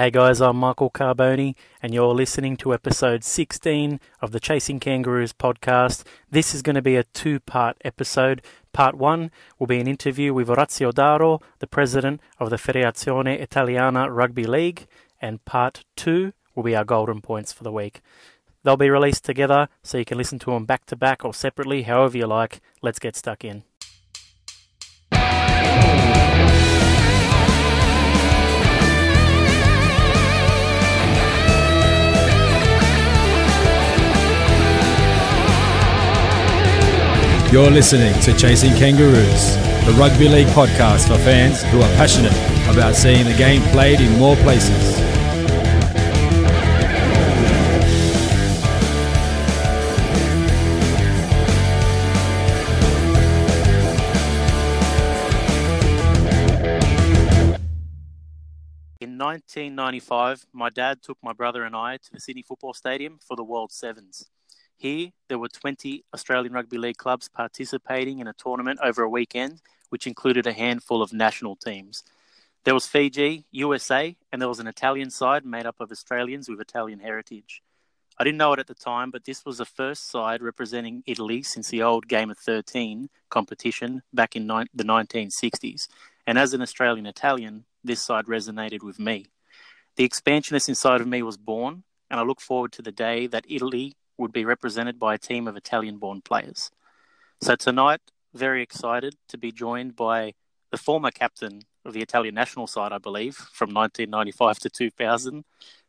Hey guys, I'm Michael Carboni, and you're listening to episode 16 of the Chasing Kangaroos podcast. This is going to be a two part episode. Part one will be an interview with Orazio Daro, the president of the Federazione Italiana Rugby League, and part two will be our golden points for the week. They'll be released together, so you can listen to them back to back or separately, however you like. Let's get stuck in. You're listening to Chasing Kangaroos, the rugby league podcast for fans who are passionate about seeing the game played in more places. In 1995, my dad took my brother and I to the Sydney Football Stadium for the World Sevens. Here, there were 20 Australian Rugby League clubs participating in a tournament over a weekend, which included a handful of national teams. There was Fiji, USA, and there was an Italian side made up of Australians with Italian heritage. I didn't know it at the time, but this was the first side representing Italy since the old Game of 13 competition back in ni- the 1960s. And as an Australian Italian, this side resonated with me. The expansionist inside of me was born, and I look forward to the day that Italy would be represented by a team of Italian born players. So tonight, very excited to be joined by the former captain of the Italian national side, I believe, from 1995 to 2000.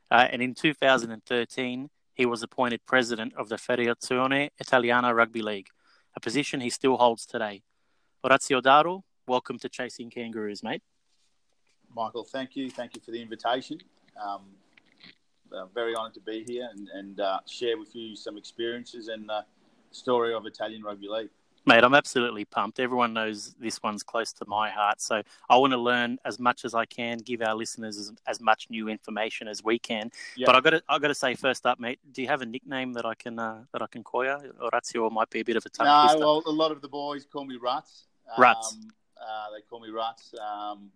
Uh, and in 2013, he was appointed president of the Federazione Italiana Rugby League, a position he still holds today. Orazio Daro, welcome to Chasing Kangaroos, mate. Michael, thank you. Thank you for the invitation. Um, uh, very honoured to be here and, and uh, share with you some experiences and uh, story of Italian rugby league. Mate, I'm absolutely pumped. Everyone knows this one's close to my heart, so I want to learn as much as I can, give our listeners as, as much new information as we can. Yeah. But I got to I got to say first up, mate. Do you have a nickname that I can uh, that I can call you? Orazio might be a bit of a tongue No, twister. well, a lot of the boys call me Ruts. Ruts. Um, uh, they call me Ruts. Um,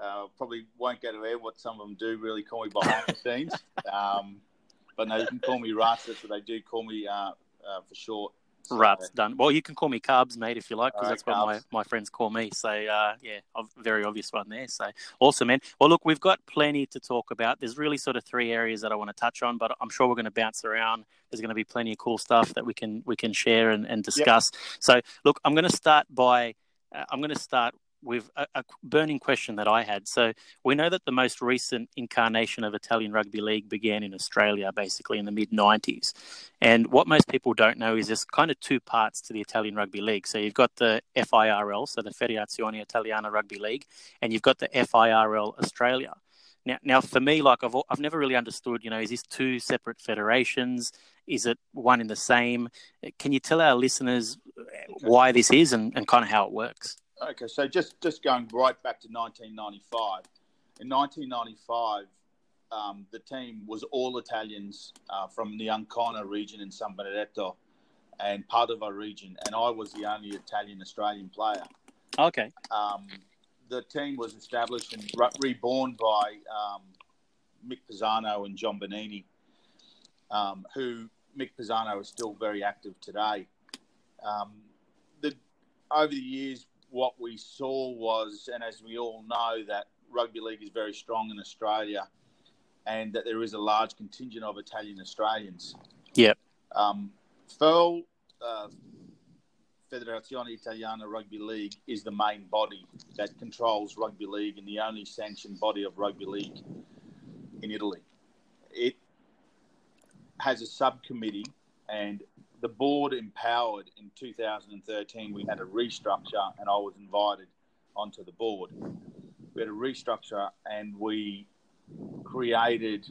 uh, probably won't go to aware what some of them do really call me behind the scenes. Um, but no, you can call me Ruts. That's what they do call me uh, uh, for short. So, Ruts done. Well, you can call me Carbs, mate, if you like, because that's what my, my friends call me. So, uh, yeah, a very obvious one there. So, awesome, man. Well, look, we've got plenty to talk about. There's really sort of three areas that I want to touch on, but I'm sure we're going to bounce around. There's going to be plenty of cool stuff that we can we can share and, and discuss. So, look, I'm going to start by uh, I'm going to start with a, a burning question that I had. So, we know that the most recent incarnation of Italian rugby league began in Australia, basically in the mid 90s. And what most people don't know is there's kind of two parts to the Italian Rugby League. So you've got the FIRL, so the Federazione Italiana Rugby League, and you've got the FIRL Australia. Now, now for me, like I've, I've never really understood, you know, is this two separate federations? Is it one in the same? Can you tell our listeners uh, why this is and, and kind of how it works? Okay, so just just going right back to 1995. In 1995, um, the team was all Italians uh, from the Ancona region in San Benedetto and Padova region, and I was the only Italian Australian player. Okay. Um, the team was established and re- reborn by um, Mick Pisano and John Bonini, um, who Mick Pisano is still very active today. Um, the, over the years, what we saw was, and as we all know, that rugby league is very strong in Australia, and that there is a large contingent of Italian Australians. Yep. Um, uh, Federazione Italiana Rugby League, is the main body that controls rugby league and the only sanctioned body of rugby league in Italy. It has a subcommittee, and the board empowered in 2013. We had a restructure, and I was invited onto the board. We had a restructure, and we created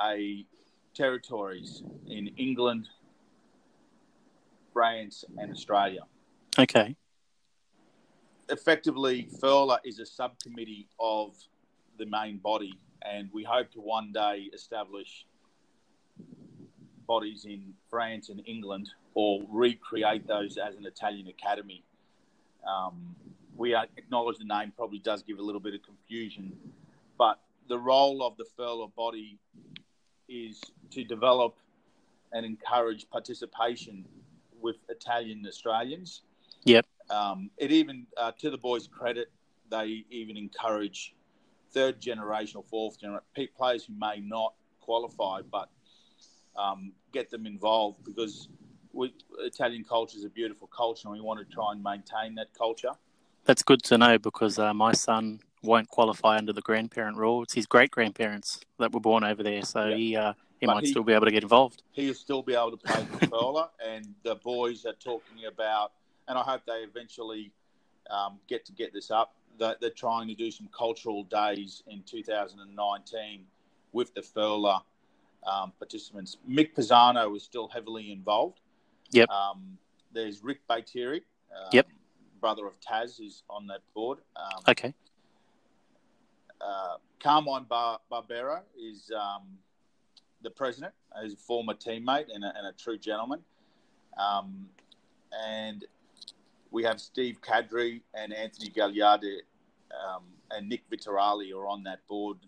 a territories in England, France, and Australia. Okay. Effectively, FIRLA is a subcommittee of the main body, and we hope to one day establish bodies in France and England or recreate those as an Italian academy. Um, we acknowledge the name probably does give a little bit of confusion, but the role of the furler body is to develop and encourage participation with Italian Australians. Yep. Um, it even, uh, to the boys' credit, they even encourage third generation or fourth generation players who may not qualify, but um, get them involved because we, Italian culture is a beautiful culture, and we want to try and maintain that culture. That's good to know because uh, my son won't qualify under the grandparent rule. It's his great grandparents that were born over there, so he uh, he but might he, still be able to get involved. He'll still be able to play for Furler, and the boys are talking about, and I hope they eventually um, get to get this up. That they're trying to do some cultural days in 2019 with the Furler um, participants. Mick Pisano is still heavily involved. Yep. Um, there's Rick Baitieri. Um, yep. Brother of Taz is on that board. Um, okay. Uh, Carmine Bar- Barbero is um, the president. He's a former teammate and a, and a true gentleman. Um, and we have Steve Kadri and Anthony Gagliardi um, and Nick Vitarali are on that board.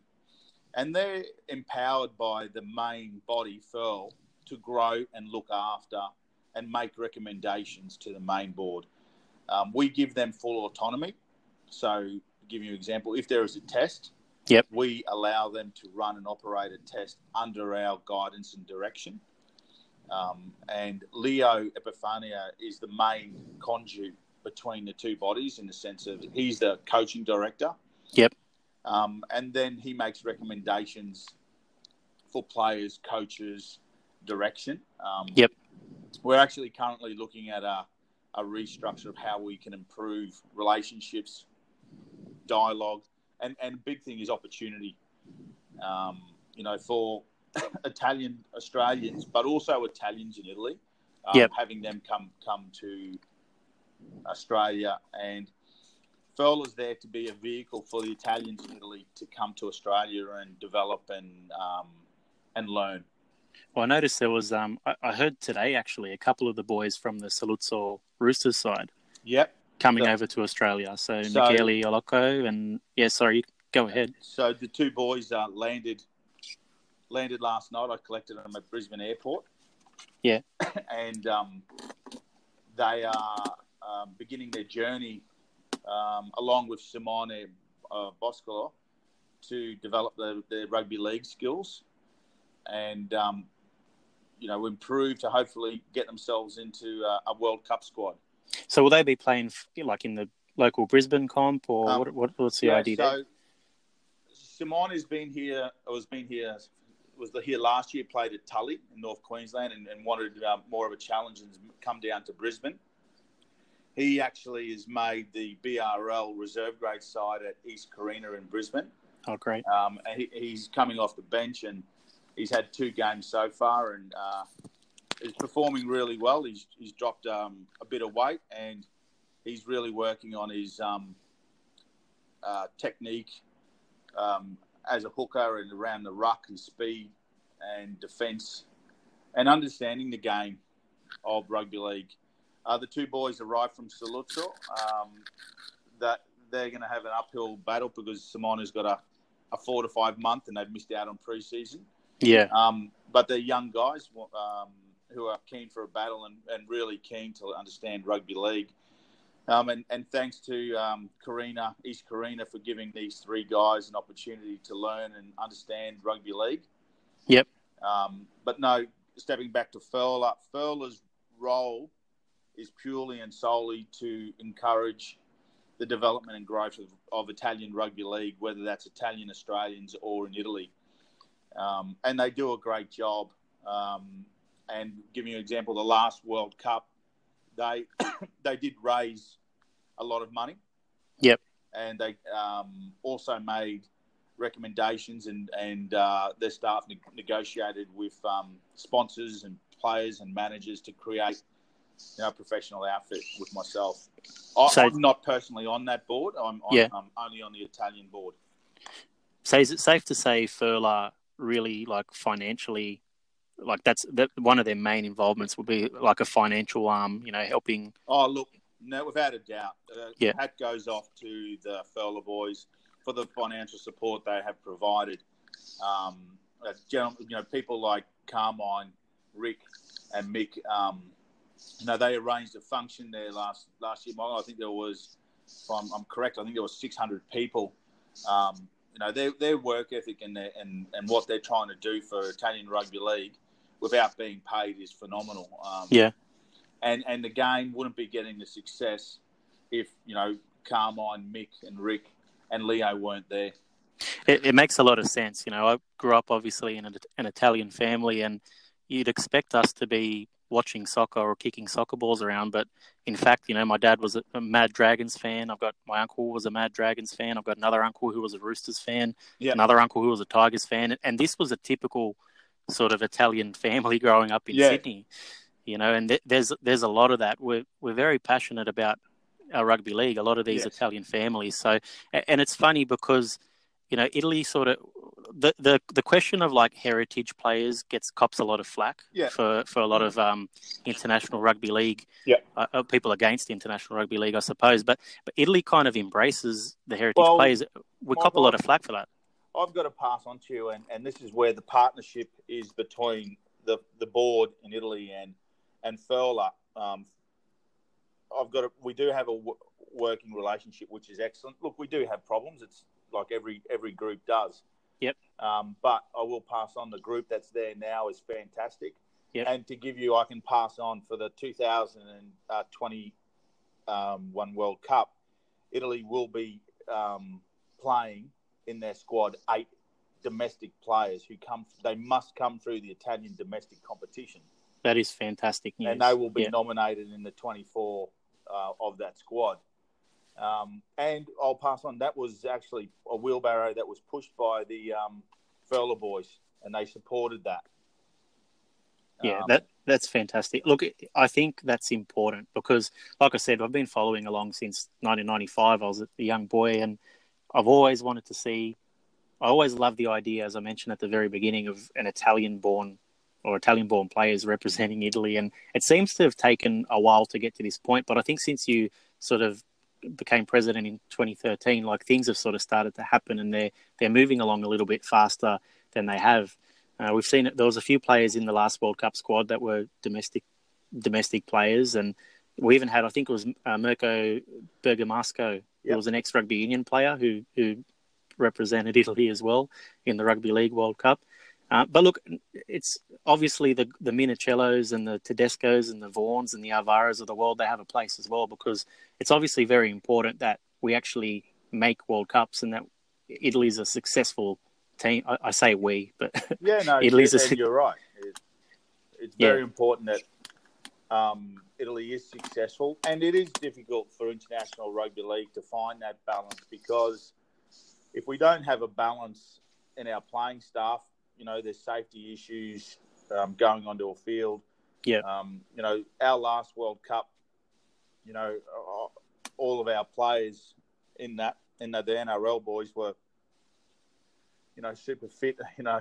And they're empowered by the main body, Furl, to grow and look after and make recommendations to the main board. Um, we give them full autonomy. So, to give you an example, if there is a test, Yep. We allow them to run and operate a test under our guidance and direction. Um, and Leo Epifania is the main conduit between the two bodies in the sense of he's the coaching director. Yep. Um, and then he makes recommendations for players, coaches, direction. Um, yep. We're actually currently looking at a, a restructure of how we can improve relationships, dialogue, and and big thing is opportunity. Um, you know, for Italian Australians, but also Italians in Italy, um, yep. having them come come to Australia and Furler's there to be a vehicle for the Italians in Italy to come to Australia and develop and um, and learn. Well, I noticed there was. Um, I, I, heard today actually a couple of the boys from the Saluzzo Roosters side. Yep coming over to Australia. So, so Michele Olocco and yeah, sorry, go ahead. So the two boys uh, landed landed last night. I collected them at Brisbane Airport. Yeah, and um, they are um, beginning their journey um, along with Simone uh, Boscolo to develop their, their rugby league skills and um, you know improve to hopefully get themselves into uh, a World Cup squad. So will they be playing like in the local Brisbane comp, or um, what, what, What's the yeah, idea? So there? Simon has been here. Was been here. Was here last year. Played at Tully in North Queensland, and, and wanted uh, more of a challenge and come down to Brisbane. He actually has made the BRL reserve grade side at East Carina in Brisbane. Oh, great! Um, he, he's coming off the bench, and he's had two games so far, and uh, is performing really well. He's he's dropped um, a bit of weight and he's really working on his um, uh, technique um, as a hooker and around the ruck and speed and defence and understanding the game of rugby league. Uh, the two boys arrived from Saluzzo. Um, that they're going to have an uphill battle because Simona's got a, a four to five month and they've missed out on preseason. Yeah. Um, but they're young guys. Um, who are keen for a battle and, and really keen to understand rugby league. Um, and, and thanks to um, Carina, East Carina, for giving these three guys an opportunity to learn and understand rugby league. Yep. Um, but no, stepping back to Furler, Furler's role is purely and solely to encourage the development and growth of, of Italian rugby league, whether that's Italian Australians or in Italy. Um, and they do a great job. Um, and giving you an example, the last World Cup, they they did raise a lot of money. Yep. And they um, also made recommendations, and and uh, their staff ne- negotiated with um, sponsors and players and managers to create you know, professional outfit with myself. I, so, I'm not personally on that board. I'm, yeah. I'm only on the Italian board. So is it safe to say Furler really like financially like that's that one of their main involvements would be like a financial arm, you know, helping. Oh, look, no, without a doubt, uh, yeah. hat goes off to the Furler boys. for the financial support they have provided. Um, you know, people like Carmine, Rick, and Mick. Um, you know, they arranged a function there last last year. I think there was, if I'm, I'm correct, I think there was 600 people. Um, you know, their, their work ethic and, their, and and what they're trying to do for Italian rugby league without being paid is phenomenal. Um, yeah. And and the game wouldn't be getting the success if you know Carmine, Mick, and Rick and Leo weren't there. It, it makes a lot of sense. You know, I grew up obviously in a, an Italian family, and you'd expect us to be watching soccer or kicking soccer balls around. But in fact, you know, my dad was a Mad Dragons fan. I've got my uncle was a Mad Dragons fan. I've got another uncle who was a Roosters fan. Yeah. Another uncle who was a Tigers fan. And this was a typical sort of Italian family growing up in Yeah. Sydney. You know, and th- there's there's a lot of that. We're we're very passionate about our rugby league. A lot of these Yes. Italian families. So, and it's funny because you know Italy sort of the the the question of like heritage players gets cops a lot of flack Yeah. for for a lot of um, international rugby league. Yeah. uh, uh, people against international rugby league, I suppose. But but Italy kind of embraces the heritage Well, players. We cop a lot of flack for that. I've got to pass on to you, and, and this is where the partnership is between the, the board in Italy and and Furla. Um, I've got a, we do have a w- working relationship, which is excellent. Look, we do have problems. It's like every every group does. Yep. Um, but I will pass on the group that's there now is fantastic. Yep. And to give you, I can pass on for the 2021 um, World Cup. Italy will be um, playing in their squad eight domestic players who come. They must come through the Italian domestic competition, That is fantastic news. and they will be Yeah. nominated in the 24 uh, of that squad. Um, and I'll pass on. That was actually a wheelbarrow that was pushed by the um, Furler boys, and they supported that. Yeah, Um, that that's fantastic. Look, I think that's important because, like I said, I've been following along since 1995. I was a young boy, and I've always wanted to see. I always loved the idea, as I mentioned at the very beginning, of an Italian-born or Italian-born players representing Italy, and it seems to have taken a while to get to this point. But I think since you sort of became president in 2013, like things have sort of started to happen, and they're they're moving along a little bit faster than they have. Uh, we've seen it. There was a few players in the last World Cup squad that were domestic domestic players, and we even had, I think it was uh, Mirko Bergamasco, who Yep. was an ex rugby union player who who represented Italy as well in the Rugby League World Cup. Uh, but look, it's obviously the the Minichiellos and the Tedescos and the Vaughns and the Alvaros of the world. They have a place as well because it's obviously very important that we actually make World Cups and that Italy's a successful team. I, I say we, but Yeah, no, Italy's a- you're right. It, it's Yeah. very important that um, Italy is successful, and it is difficult for international rugby league to find that balance because if we don't have a balance in our playing staff, you know, there's safety issues um, going onto a field. Yeah. Um, you know, our last World Cup, you know, uh, all of our players in that in the, the NRL boys were, you know, super fit. You know,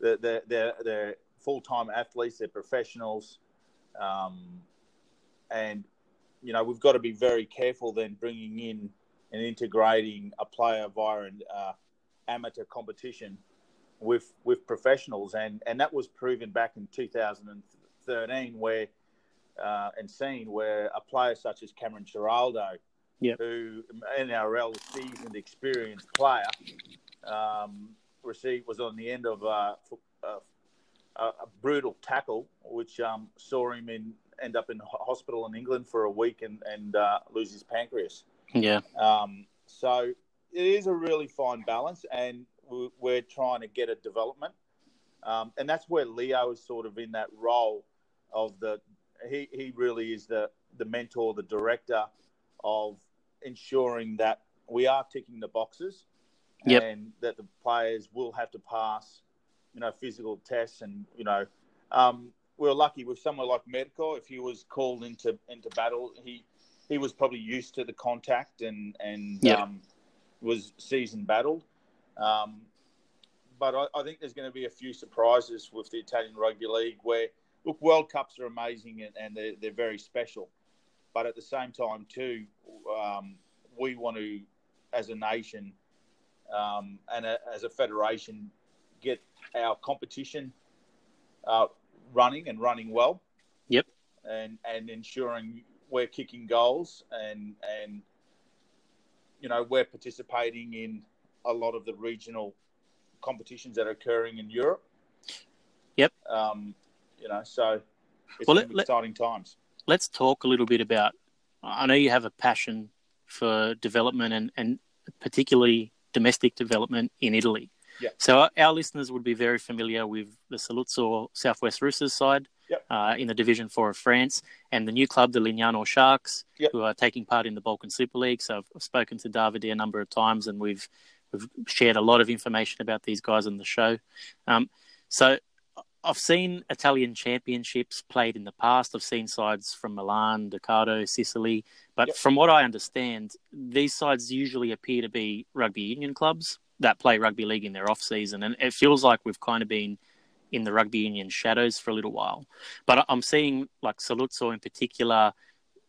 they're they're they're, they're full time athletes. They're professionals, um, and you know we've got to be very careful then bringing in and integrating a player via an uh, amateur competition with with professionals, and and that was proven back in 2013 where. Uh, and seen where a player such as Cameron Ciraldo, Yep. who NRL seasoned, experienced player, um, received was on the end of uh, a, a brutal tackle, which um, saw him in end up in hospital in England for a week and and uh, lose his pancreas. yeah, Um, so it is a really fine balance, and we're trying to get a development, um, and that's where Leo is sort of in that role of the he he really is the the mentor, the director of ensuring that we are ticking the boxes, Yep. and that the players will have to pass, you know, physical tests, and you know, um, we were lucky with someone like Mirko. If he was called into into battle, he he was probably used to the contact and and Yeah. um, was seasoned battled. Um, but I, I think there's going to be a few surprises with the Italian Rugby League where look, World Cups are amazing and, and they're, they're very special, but at the same time too, um, we want to, as a nation, um, and a, as a federation, get our competition uh, running and running well. Yep. And and ensuring we're kicking goals and and you know we're participating in a lot of the regional competitions that are occurring in Europe. Yep. Um, you know, so it's Well, let- exciting times. let's talk a little bit about. I know you have a passion for development and, and particularly domestic development in Italy. Yeah. So our, our listeners would be very familiar with the Saluzzo Southwest Roosters side Yep. uh, in the Division Four of France, and the new club, the Lignano Sharks, Yep. who are taking part in the Balkan Super League. So I've, I've spoken to Davide a number of times, and we've we've shared a lot of information about these guys on the show. Um, so I've seen Italian championships played in the past. I've seen sides from Milan, Ducato, Sicily. But Yep. from what I understand, these sides usually appear to be rugby union clubs that play rugby league in their off season. And it feels like we've kind of been in the rugby union shadows for a little while. But I'm seeing like Saluzzo in particular,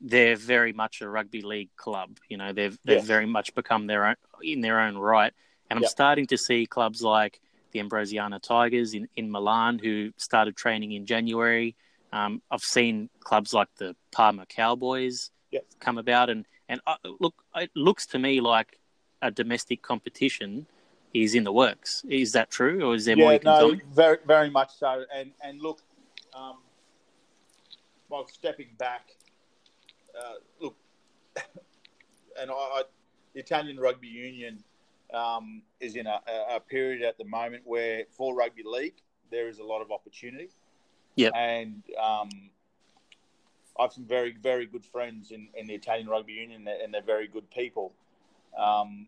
they're very much a rugby league club. You know, they've they've Yeah. very much become their own in their own right. And I'm Yeah. starting to see clubs like the Ambrosiana Tigers in, in Milan, who started training in January. Um, I've seen clubs like the Parma Cowboys Yeah. come about, and and uh, look, it looks to me like a domestic competition is in the works. Is that true, or is there more yeah, you can tell no, me? very very much so. And and look, um, while stepping back, uh, look, and I, I, the Italian rugby union um, is in a, a period at the moment where for rugby league there is a lot of opportunity. Yep. And um, I have some very very good friends in, in the Italian rugby union, and they're very good people. Um,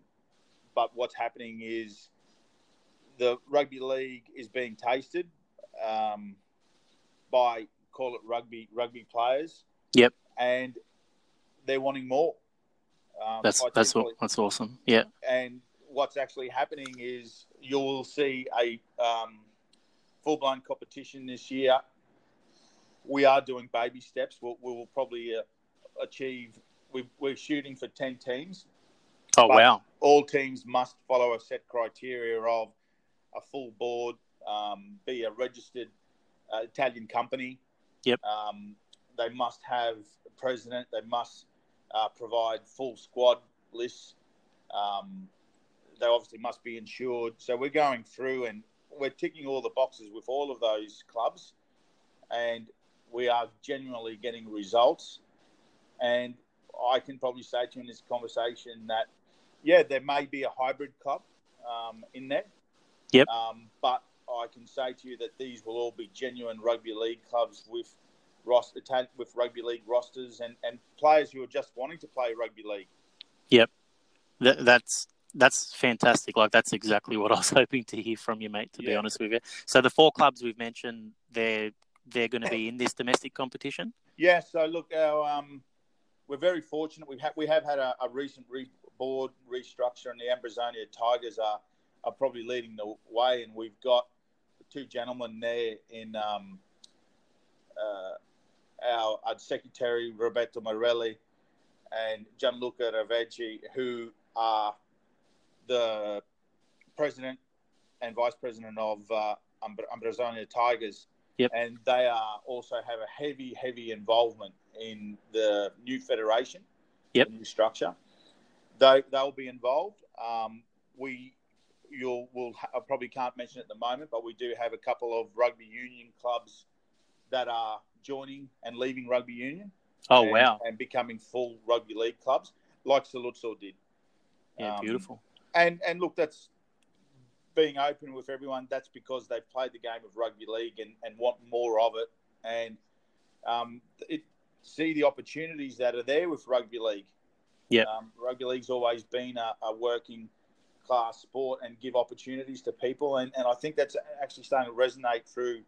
but what's happening is the rugby league is being tasted um, by call it rugby rugby players. Yep. and they're wanting more. Um, That's that's simply. that's awesome. Yeah, And what's actually happening is you'll see a um, full blown competition this year. We are doing baby steps. We'll, we will probably uh, achieve. we we're shooting for ten teams Oh wow. all teams must follow a set criteria of a full board, um, be a registered uh, Italian company. Yep. Um, they must have a president. They must uh, provide full squad lists. Um, they obviously must be insured. So we're going through and we're ticking all the boxes with all of those clubs, and we are genuinely getting results. And I can probably say to you in this conversation that yeah, there may be a hybrid club um, in there. Yep. Um, but I can say to you that these will all be genuine rugby league clubs with roster with rugby league rosters and, and players who are just wanting to play rugby league. That, that's that's fantastic. Like that's exactly what I was hoping to hear from you, mate. To be honest with you. So the four clubs we've mentioned, they're they're going to be in this domestic competition. Yeah. So look, our um, we're very fortunate. We've had we have had a, a recent re- board restructure, and the Ambrosiana Tigers are are probably leading the way, and we've got two gentlemen there in um, uh, our, our secretary Roberto Morelli and Gianluca Raveggi, who are the president and vice president of uh, Ambr- Ambrosiana Tigers. Yep. And they are also have a heavy, heavy involvement in the new federation, Yep. the new structure. They they'll be involved. Um, we you'll will I probably can't mention at the moment, but we do have a couple of rugby union clubs that are joining and leaving rugby union. Oh and, wow. And becoming full rugby league clubs, like Saluzzo did. Yeah, Um, beautiful. And and look, that's being open with everyone. That's because they've played the game of rugby league and, and want more of it, and um, it, see the opportunities that are there with rugby league. Yep. Um, rugby league's always been a, a working class sport and give opportunities to people, and, and I think that's actually starting to resonate through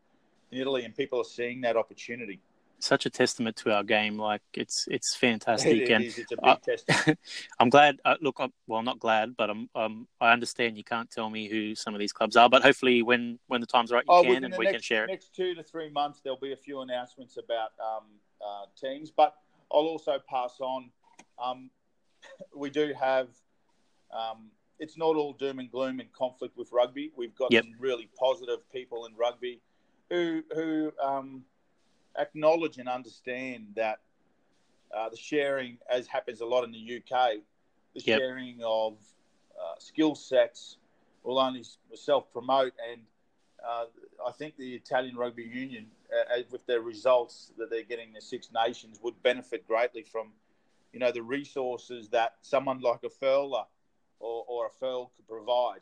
in Italy, and people are seeing that opportunity. Such a testament to our game. Like it's it's It fantastic, and is. It's a big uh, test. I'm glad. Uh, look, I'm, well, not glad, but I'm. Um, I understand you can't tell me who some of these clubs are, but hopefully, when when the time's right, you Oh, can, and we next, can share it. next two to three months, there'll be a few announcements about um, uh, teams. But I'll also pass on. Um, we do have um, it's not all doom and gloom and conflict with rugby. We've got Yep. some really positive people in rugby who who um, acknowledge and understand that uh, the sharing, as happens a lot in the UK, the Yep. sharing of uh, skill sets will only self promote. And uh, I think the Italian Rugby Union, uh, uh, with their results that they're getting in the Six Nations, would benefit greatly from, you know, the resources that someone like a Furler or, or a Furl could provide.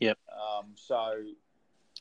Yep. Um, so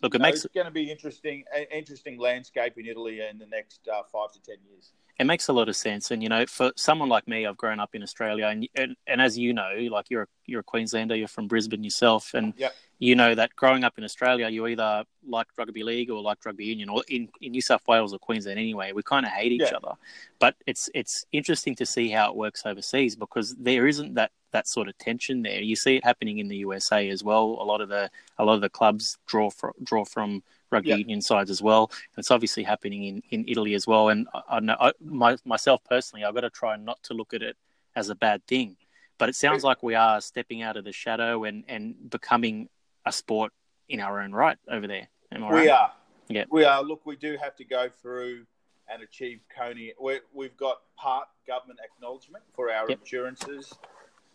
Look, it no, makes it's going to be interesting, interesting landscape in Italy in the next uh, five to ten years. it makes a lot of sense. And you know, for someone like me, I've grown up in Australia, and and, and as you know, like you're a, you're a Queenslander, you're from Brisbane yourself, and Yep. you know that growing up in Australia, you either liked rugby league or liked rugby union, or in, in New South Wales or Queensland anyway, we kind of hate each Yeah. other. But it's it's interesting to see how it works overseas because there isn't that that sort of tension there. You see it happening in the USA as well. A lot of the a lot of the clubs draw from draw from rugby union sides as well. And it's obviously happening in, in Italy as well. And I, I know I, my, myself personally, I've got to try not to look at it as a bad thing. But it sounds like we are stepping out of the shadow and, and becoming a sport in our own right over there. We right? are. Yeah. We are. Look, we do have to go through and achieve CONI. we we've got part government acknowledgement for our Yep. insurances,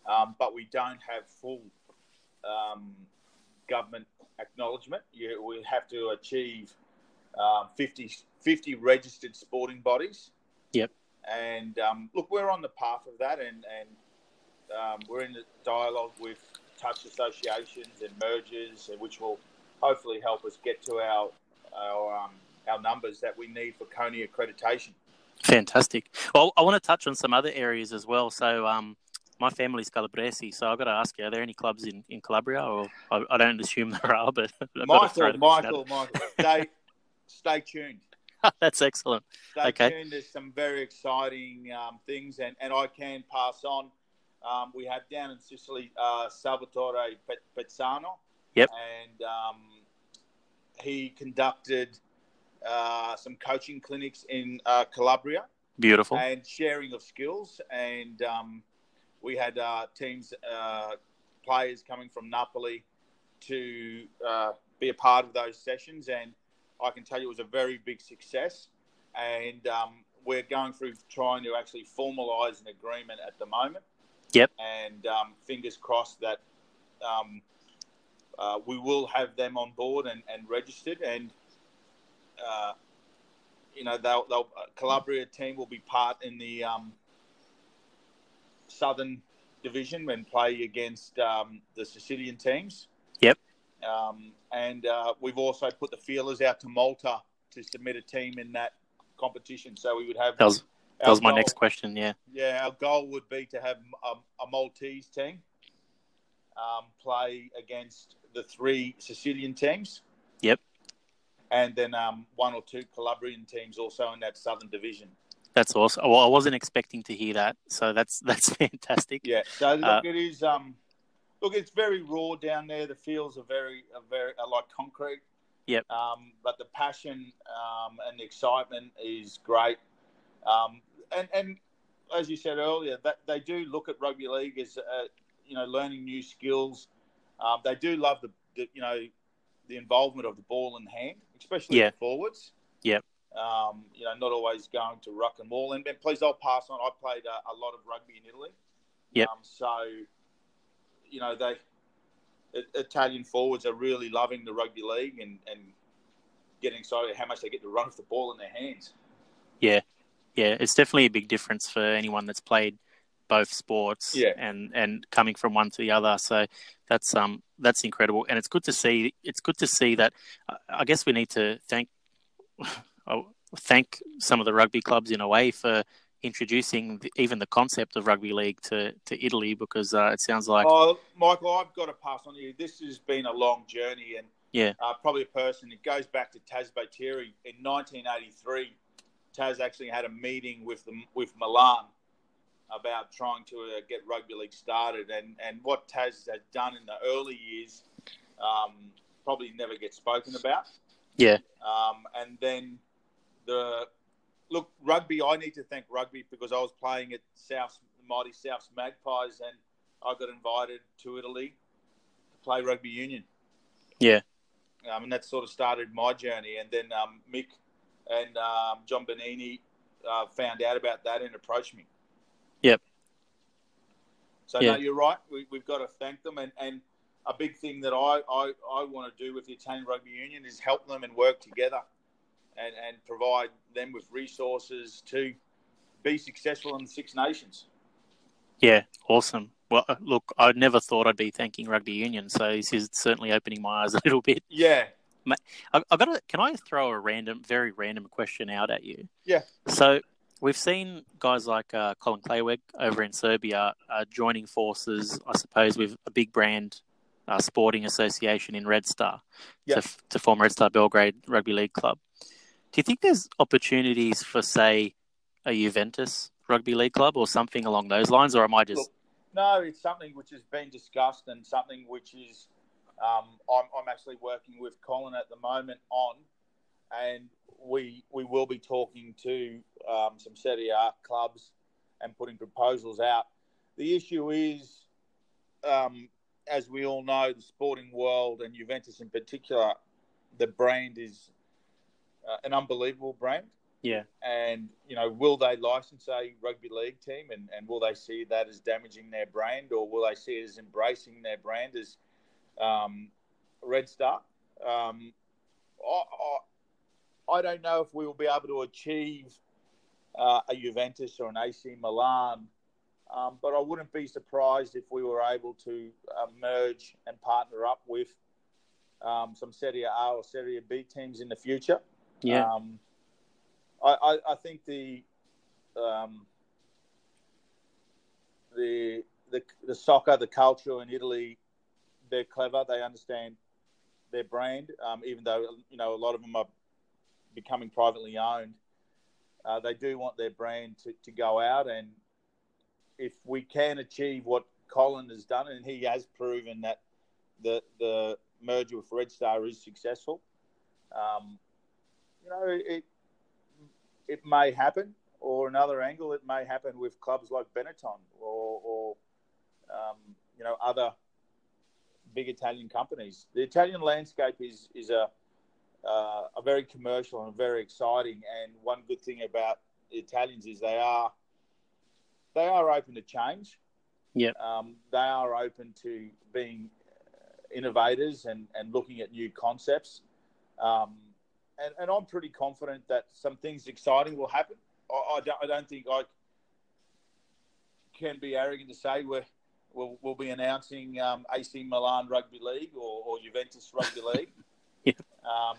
um, but we don't have full um, government acknowledgement. You, we have to achieve um, 50, 50 registered sporting bodies. Yep. And um, look, we're on the path of that, and, and um, we're in the dialogue with touch associations and mergers, which will hopefully help us get to our our um, our numbers that we need for CONI accreditation. Fantastic. Well, I want to touch on some other areas as well. So, um, my family's Calabresi, so I've got to ask you: Are there any clubs in, in Calabria? Or I, I don't assume there are, but I've got to throw Michael, the question out. Michael, Michael, stay stay tuned. That's excellent. Stay Okay. tuned. There's some very exciting um, things, and, and I can pass on. Um, we have down in Sicily uh, Salvatore Pezzano. Yep. And um, he conducted uh, some coaching clinics in uh, Calabria Beautiful. and sharing of skills. And um, we had uh, teams, uh, players coming from Napoli to uh, be a part of those sessions. And I can tell you it was a very big success. And um, we're going through trying to actually formalise an agreement at the moment. Yep. And um, fingers crossed that um, uh, we will have them on board and, and registered. And uh, you know, they'll, they'll uh, Calabria team will be part in the um, Southern Division and play against um, the Sicilian teams. Yep. Um, and uh, we've also put the feelers out to Malta to submit a team in that competition. So we would have That was that was my goal- next question. Yeah. Yeah, our goal would be to have a, a Maltese team um, play against the three Sicilian teams. Yep. And then um, one or two Calabrian teams also in that Southern Division. That's awesome. Well, I wasn't expecting to hear that, so that's that's fantastic. Yeah. So look, Uh, it is. Um, look, it's very raw down there. The fields are very, are very, are like concrete. Yep. Um, but the passion um, and the excitement is great. Um, and and as you said earlier, that they do look at rugby league as uh, you know learning new skills. Um, they do love the, the you know the involvement of the ball in hand, especially Yeah. the forwards. Yep. Um, you know, not always going to ruck and maul. And, and please, I'll pass on. I played a, a lot of rugby in Italy. Yep. Um, so, you know, they Italian forwards are really loving the rugby league and, and getting excited how much they get to run with the ball in their hands. Yeah, Yeah. it's definitely a big difference for anyone that's played both sports Yeah. and and coming from one to the other. So that's um that's incredible, and it's good to see. It's good to see that. uh, I guess we need to thank oh, thank some of the rugby clubs in a way for introducing the, even the concept of rugby league to to Italy because uh, it sounds like oh, Michael, I've got to pass on to you. This has been a long journey, and Yeah. uh, probably a person. It goes back to Taz Baitieri in 1983. Taz actually had a meeting with the, with Milan about trying to uh, get rugby league started, and and what Taz had done in the early years um, probably never gets spoken about. yeah Um, and then the look rugby. I need to thank rugby because I was playing at South mighty South's Magpies, and I got invited to Italy to play rugby union. Yeah. Um, and that sort of started my journey. And then um, Mick and um, John Benini uh, found out about that and approached me. Yep. So Yeah. no, you're right. We, we've got to thank them, and, and a big thing that I, I, I want to do with the Italian Rugby Union is help them and work together, and, and provide them with resources to be successful in the Six Nations. Yeah, awesome. Well, uh, look, I never thought I'd be thanking rugby union, so this is certainly opening my eyes a little bit. Yeah, I, I got to. Can I throw a random, very random question out at you? Yeah. So we've seen guys like uh, Colin Clayweg over in Serbia uh, joining forces, I suppose, with a big brand uh, sporting association in Red Star to, to form Red Star Belgrade Rugby League Club. Do you think there's opportunities for, say, a Juventus Rugby League Club or something along those lines, or am I just? No, it's something which has been discussed and something which is um, I'm, I'm actually working with Colin at the moment on, and we we will be talking to um, some Serie A clubs and putting proposals out. The issue is, um, as we all know, the sporting world and Juventus in particular, the brand is uh, an unbelievable brand. Yeah, and you know will they license a rugby league team and, and will they see that as damaging their brand or will they see it as embracing their brand as um, red star? Um, I, I, I don't know if we will be able to achieve uh, a juventus or an ac milan um, but i wouldn't be surprised if we were able to uh, merge and partner up with um, some Serie A or Serie B teams in the future. Yeah, Um, I, I, I think the, um, the the the soccer, the culture in Italy, they're clever. They understand their brand, um, even though you know a lot of them are becoming privately owned. Uh, they do want their brand to, to go out, and if we can achieve what Colin has done, and he has proven that the the merger with Red Star is successful. Um, you know, it it may happen, or another angle, it may happen with clubs like Benetton or, or um, you know other big Italian companies. The Italian landscape is is a uh, a very commercial and very exciting. And one good thing about the Italians is they are they are open to change. Yep. Um, they are open to being innovators and, and looking at new concepts. Um, and, and I'm pretty confident that some things exciting will happen. I, I, don't, I don't think I can be arrogant to say we're, we'll, we'll be announcing um, AC Milan Rugby League or, or Juventus Rugby League. Yeah. Um,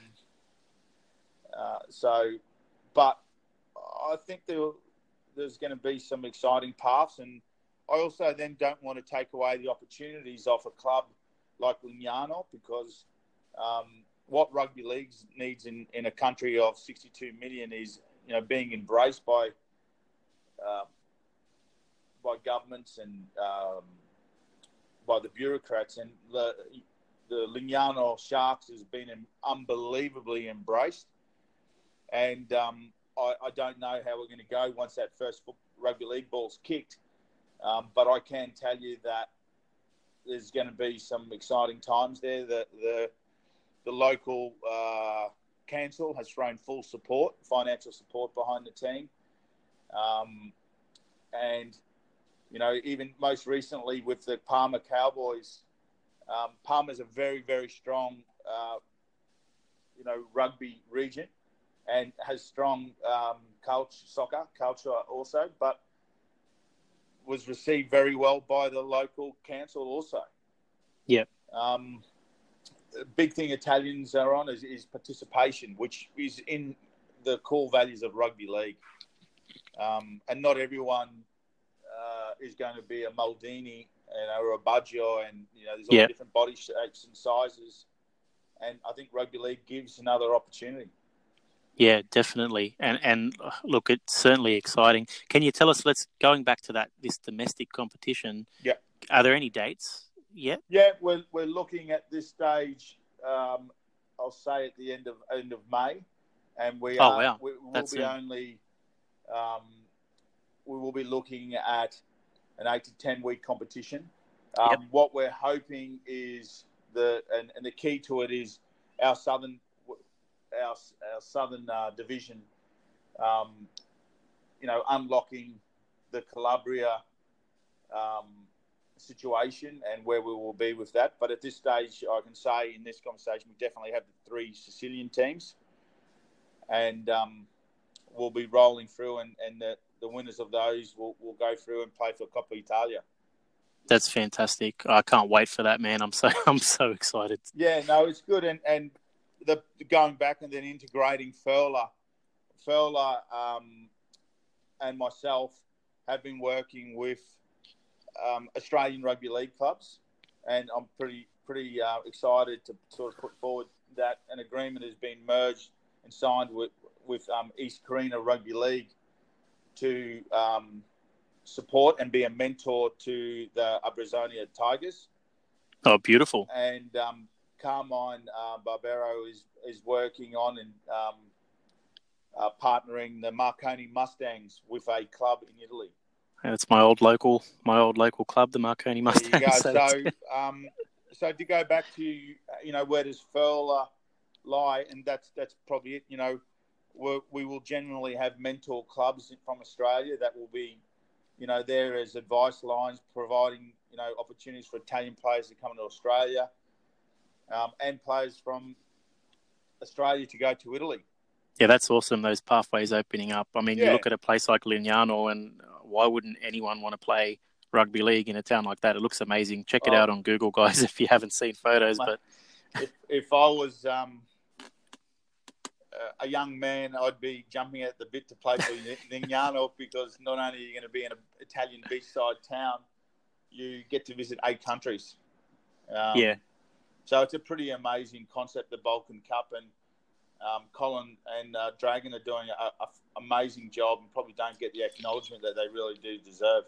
uh, so, but I think there, there's going to be some exciting paths. And I also then don't want to take away the opportunities off a club like Lignano because um, what rugby league needs in, in a country of 62 million is you know being embraced by uh, by governments and um, by the bureaucrats. And the the Lignano Sharks has been unbelievably embraced. And um, I, I, don't know how we're going to go once that first rugby league ball's kicked. Um, but I can tell you that there's going to be some exciting times there. The the, the local uh, council has thrown full support, financial support behind the team, um, and you know even most recently with the Parma Cowboys, um, Parma's a very very strong uh, you know rugby region and has strong um, culture soccer culture also, but was received very well by the local council also. Yep. Um, big thing Italians are on is, is, participation, which is in the core values of rugby league. Um, and not everyone uh, is going to be a Maldini you know, or a Baggio, and you know, there's all Yep. different body shapes and sizes. And I think rugby league gives another opportunity. Yeah, definitely. And and uh, look, it's certainly exciting. Can you tell us? Let's going back to that this domestic competition. Yeah. Are there any dates yet? Yeah, we're, we're looking at this stage. Um, I'll say at the end of end of May, and we Oh, are wow. we, will That's be soon. only um, we will be looking at an eight to ten week competition. Um, Yep. What we're hoping is the and, and the key to it is our southern our, our southern uh, division, um, you know, unlocking the Calabria um, situation and where we will be with that. But at this stage, I can say in this conversation, we definitely have the three Sicilian teams, and um, we'll be rolling through, and, and the, the winners of those will, will go through and play for Coppa Italia. That's fantastic. I can't wait for that, man. I'm so I'm so excited. Yeah, no, it's good, and and the going back and then integrating FIRLA, FIRLA, um, and myself have been working with um, Australian rugby league clubs, and I'm pretty pretty uh, excited to sort of put forward that an agreement has been merged and signed with with um, East Carina Rugby League to um, support and be a mentor to the Ambrosiana Tigers. Oh, beautiful! And um, Carmine uh, Barbero is is working on and um, uh, partnering the Marconi Mustangs with a club in Italy. It's my old local, my old local club, the Marconi Mustangs. So, so, um, so to go back to you know where does FIRLA lie, and that's that's probably it. You know, we we will generally have mentor clubs from Australia that will be, you know, there as advice lines, providing you know opportunities for Italian players to come to Australia, um, and players from Australia to go to Italy. Yeah, that's awesome. Those pathways opening up. I mean, yeah. you look at a place like Lignano, and why wouldn't anyone want to play rugby league in a town like that? It looks amazing. Check it oh. out on Google, guys, if you haven't seen photos. But if, if I was um, a young man, I'd be jumping at the bit to play for Lignano because not only are you going to be in an Italian beachside town, you get to visit eight countries. Um, yeah. So it's a pretty amazing concept, the Balkan Cup, and um, Colin and uh, Dragan are doing an amazing job and probably don't get the acknowledgement that they really do deserve.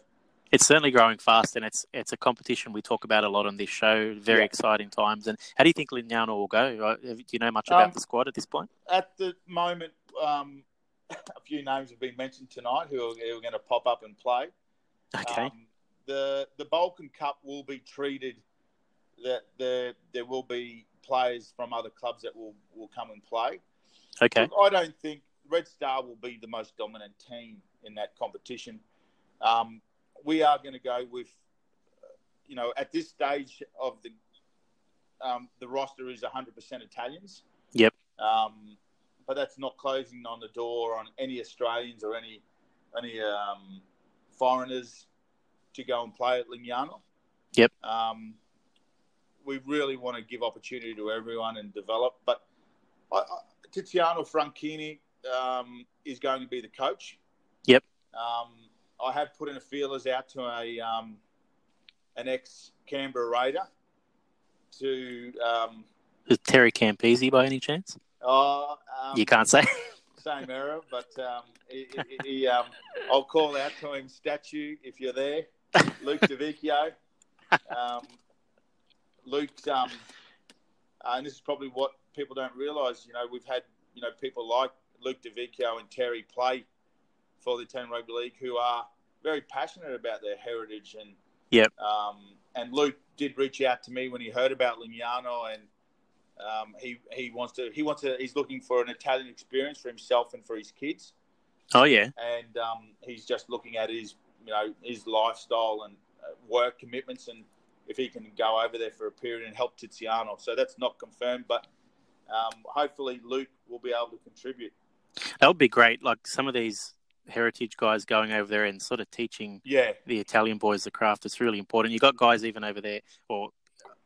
It's certainly growing fast, and it's it's a competition we talk about a lot on this show. Very yeah. exciting times. And how do you think Lignano will go? Do you know much about um, the squad at this point? At the moment, um, a few names have been mentioned tonight who are, who are going to pop up and play. Okay. Um, the the Balkan Cup will be treated that there there will be players from other clubs that will, will come and play. Okay. Look, I don't think Red Star will be the most dominant team in that competition. Um, we are going to go with, you know, at this stage of the um, the roster is 100% Italians. Yep. Um, but that's not closing on the door on any Australians or any any um, foreigners to go and play at Lignano. Yep. Um, we really want to give opportunity to everyone and develop. But I, I, Tiziano Franchini um, is going to be the coach. Yep. Um, I have put in a feelers out to a um, an ex Canberra Raider to. Um, is Terry Campese by any chance? Oh, you can't say. same era, but um, he, he, he, um, I'll call out to him, statue, if you're there, Luke DeVicchio. Um, Luke, um, uh, and this is probably what people don't realise. You know, we've had you know people like Luke DeVicchio and Terry play for the Ten Rugby League who are very passionate about their heritage and yep. Um, and Luke did reach out to me when he heard about Lignano and um, he he wants to he wants to he's looking for an Italian experience for himself and for his kids. Oh yeah, and um, he's just looking at his you know his lifestyle and uh, work commitments and if he can go over there for a period and help Tiziano. So that's not confirmed, but um, hopefully Luke will be able to contribute. That would be great. Like some of these heritage guys going over there and sort of teaching yeah. the Italian boys the craft. It's really important. You've got guys even over there or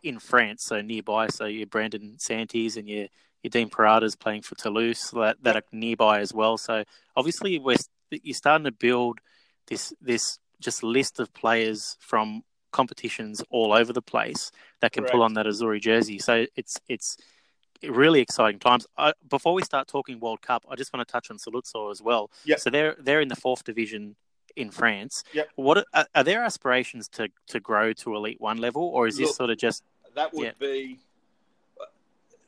in France, so nearby. So your Brandon Santis and your your Dean Paradas playing for Toulouse that, that are nearby as well. So obviously we're you're starting to build this this just list of players from competitions all over the place that can Correct. pull on that Azzurri jersey. So it's it's really exciting times. Uh, before we start talking World Cup, I just want to touch on Saluzzo as well. Yep. So they're they're in the fourth division in France. Yep. What are, are there aspirations to to grow to Elite One level, or is Look, this sort of just that would yeah. be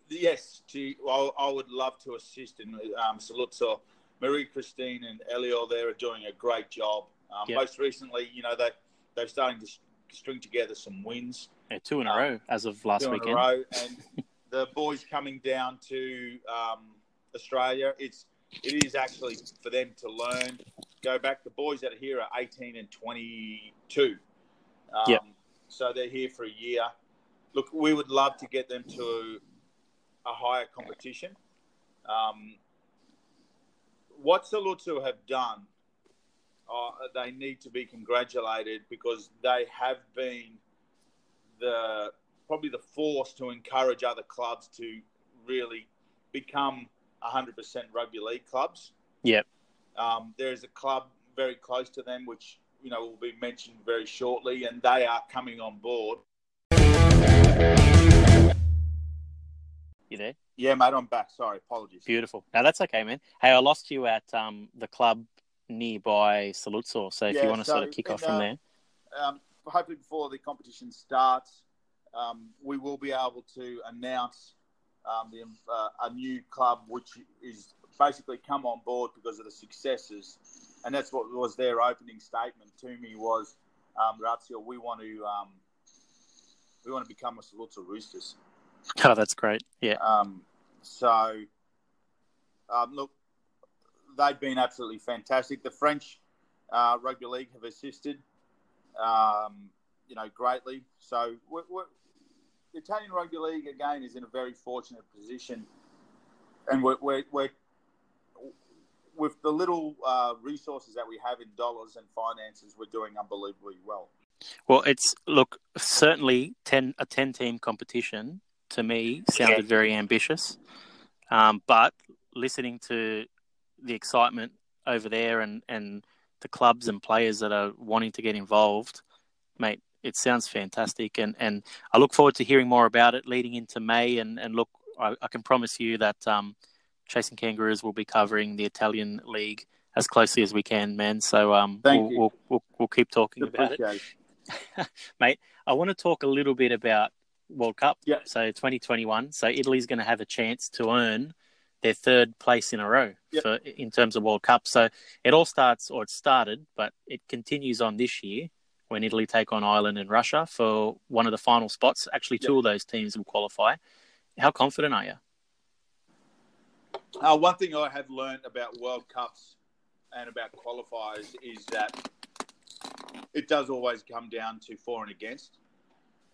yes? To, well, I would love to assist in um, Saluzzo. Marie Christine and Elio there are doing a great job. Um, yep. Most recently, you know, they they're starting to string together some wins. Yeah, two in a row as of last two weekend. in a row, and the boys coming down to um, Australia, it's it is actually for them to learn. Go back. The boys that are here are 18 and 22. Um, Yep. So they're here for a year. Look, we would love to get them to a higher competition. Um, what Salutsu have done, uh, they need to be congratulated because they have been the probably the force to encourage other clubs to really become 100% rugby league clubs. Yep. Um, there is a club very close to them, which you know will be mentioned very shortly, and they are coming on board. You there? Yeah, mate, I'm back. Sorry, apologies. Beautiful. Now that's okay, man. Hey, I lost you at um, the club nearby Saluzzo. So if Yeah, you want to sort of kick in, off from uh, there. Um, hopefully, before the competition starts, um, we will be able to announce um, the, uh, a new club, which is basically come on board because of the successes, and that's what was their opening statement to me was, um, we want to um, we want to become a Saluzzo Roosters. Oh, that's great. Yeah. Um, so, um, look, they've been absolutely fantastic. The French uh, rugby league have assisted, um, you know, greatly. So, we're, we're, the Italian rugby league again is in a very fortunate position, and we're, we're, we're with the little uh, resources that we have in dollars and finances, we're doing unbelievably well. Well, it's look certainly ten a ten team competition to me sounded very ambitious, um, but listening to the excitement over there and and the clubs and players that are wanting to get involved, mate, it sounds fantastic, and and I look forward to hearing more about it leading into May, and and look, I, I can promise you that um, Chasing Kangaroos will be covering the Italian league as closely as we can, man. So um, we'll, we'll we'll we'll keep talking about. Appreciate it. mate. I want to talk a little bit about World Cup. Yeah. So 2021. So Italy's going to have a chance to earn their third place in a row Yep. for in terms of World Cup. So it all starts, or it started, but it continues on this year when Italy take on Ireland and Russia for one of the final spots. Actually, two Yep. of those teams will qualify. How confident are you? Uh, one thing I have learned about World Cups and about qualifiers is that it does always come down to for and against,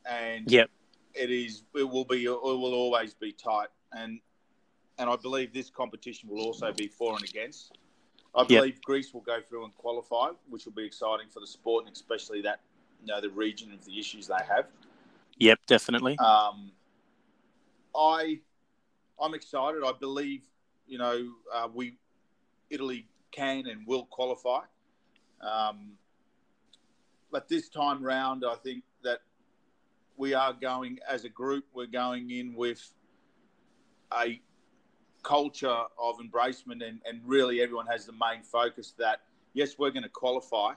and Yep. it is it will be it will always be tight, and and I believe this competition will also be for and against. I believe Greece will go through and qualify, which will be exciting for the sport and especially that you know the region of the issues they have. Yep, definitely. Um, I, I'm excited. I believe, you know, uh, we, Italy can and will qualify. Um, but this time round, I think that we are going as a group. We're going in with a culture of embracement, and, and really everyone has the main focus that yes, we're going to qualify,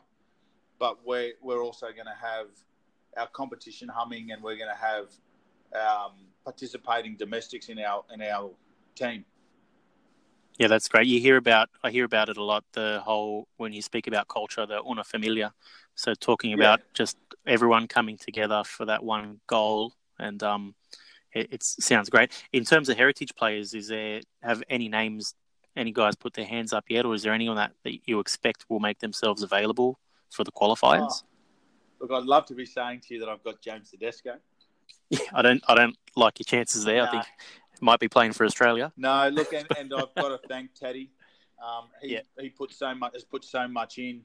but we're we're also going to have our competition humming, and we're going to have um, participating domestics in our in our team. Yeah, that's great. You hear about I hear about it a lot. The whole when you speak about culture, the una familia. So talking about just everyone coming together for that one goal, and um, it, it sounds great. In terms of heritage players, is there have any names, any guys put their hands up yet, or is there anyone that, that you expect will make themselves available for the qualifiers? Look, I'd love to be saying to you that I've got James Tedesco. Yeah, I don't I don't like your chances there. I think might be playing for Australia. No, look, and, and I've got to thank Teddy. Um, he Yeah. he put so much has put so much in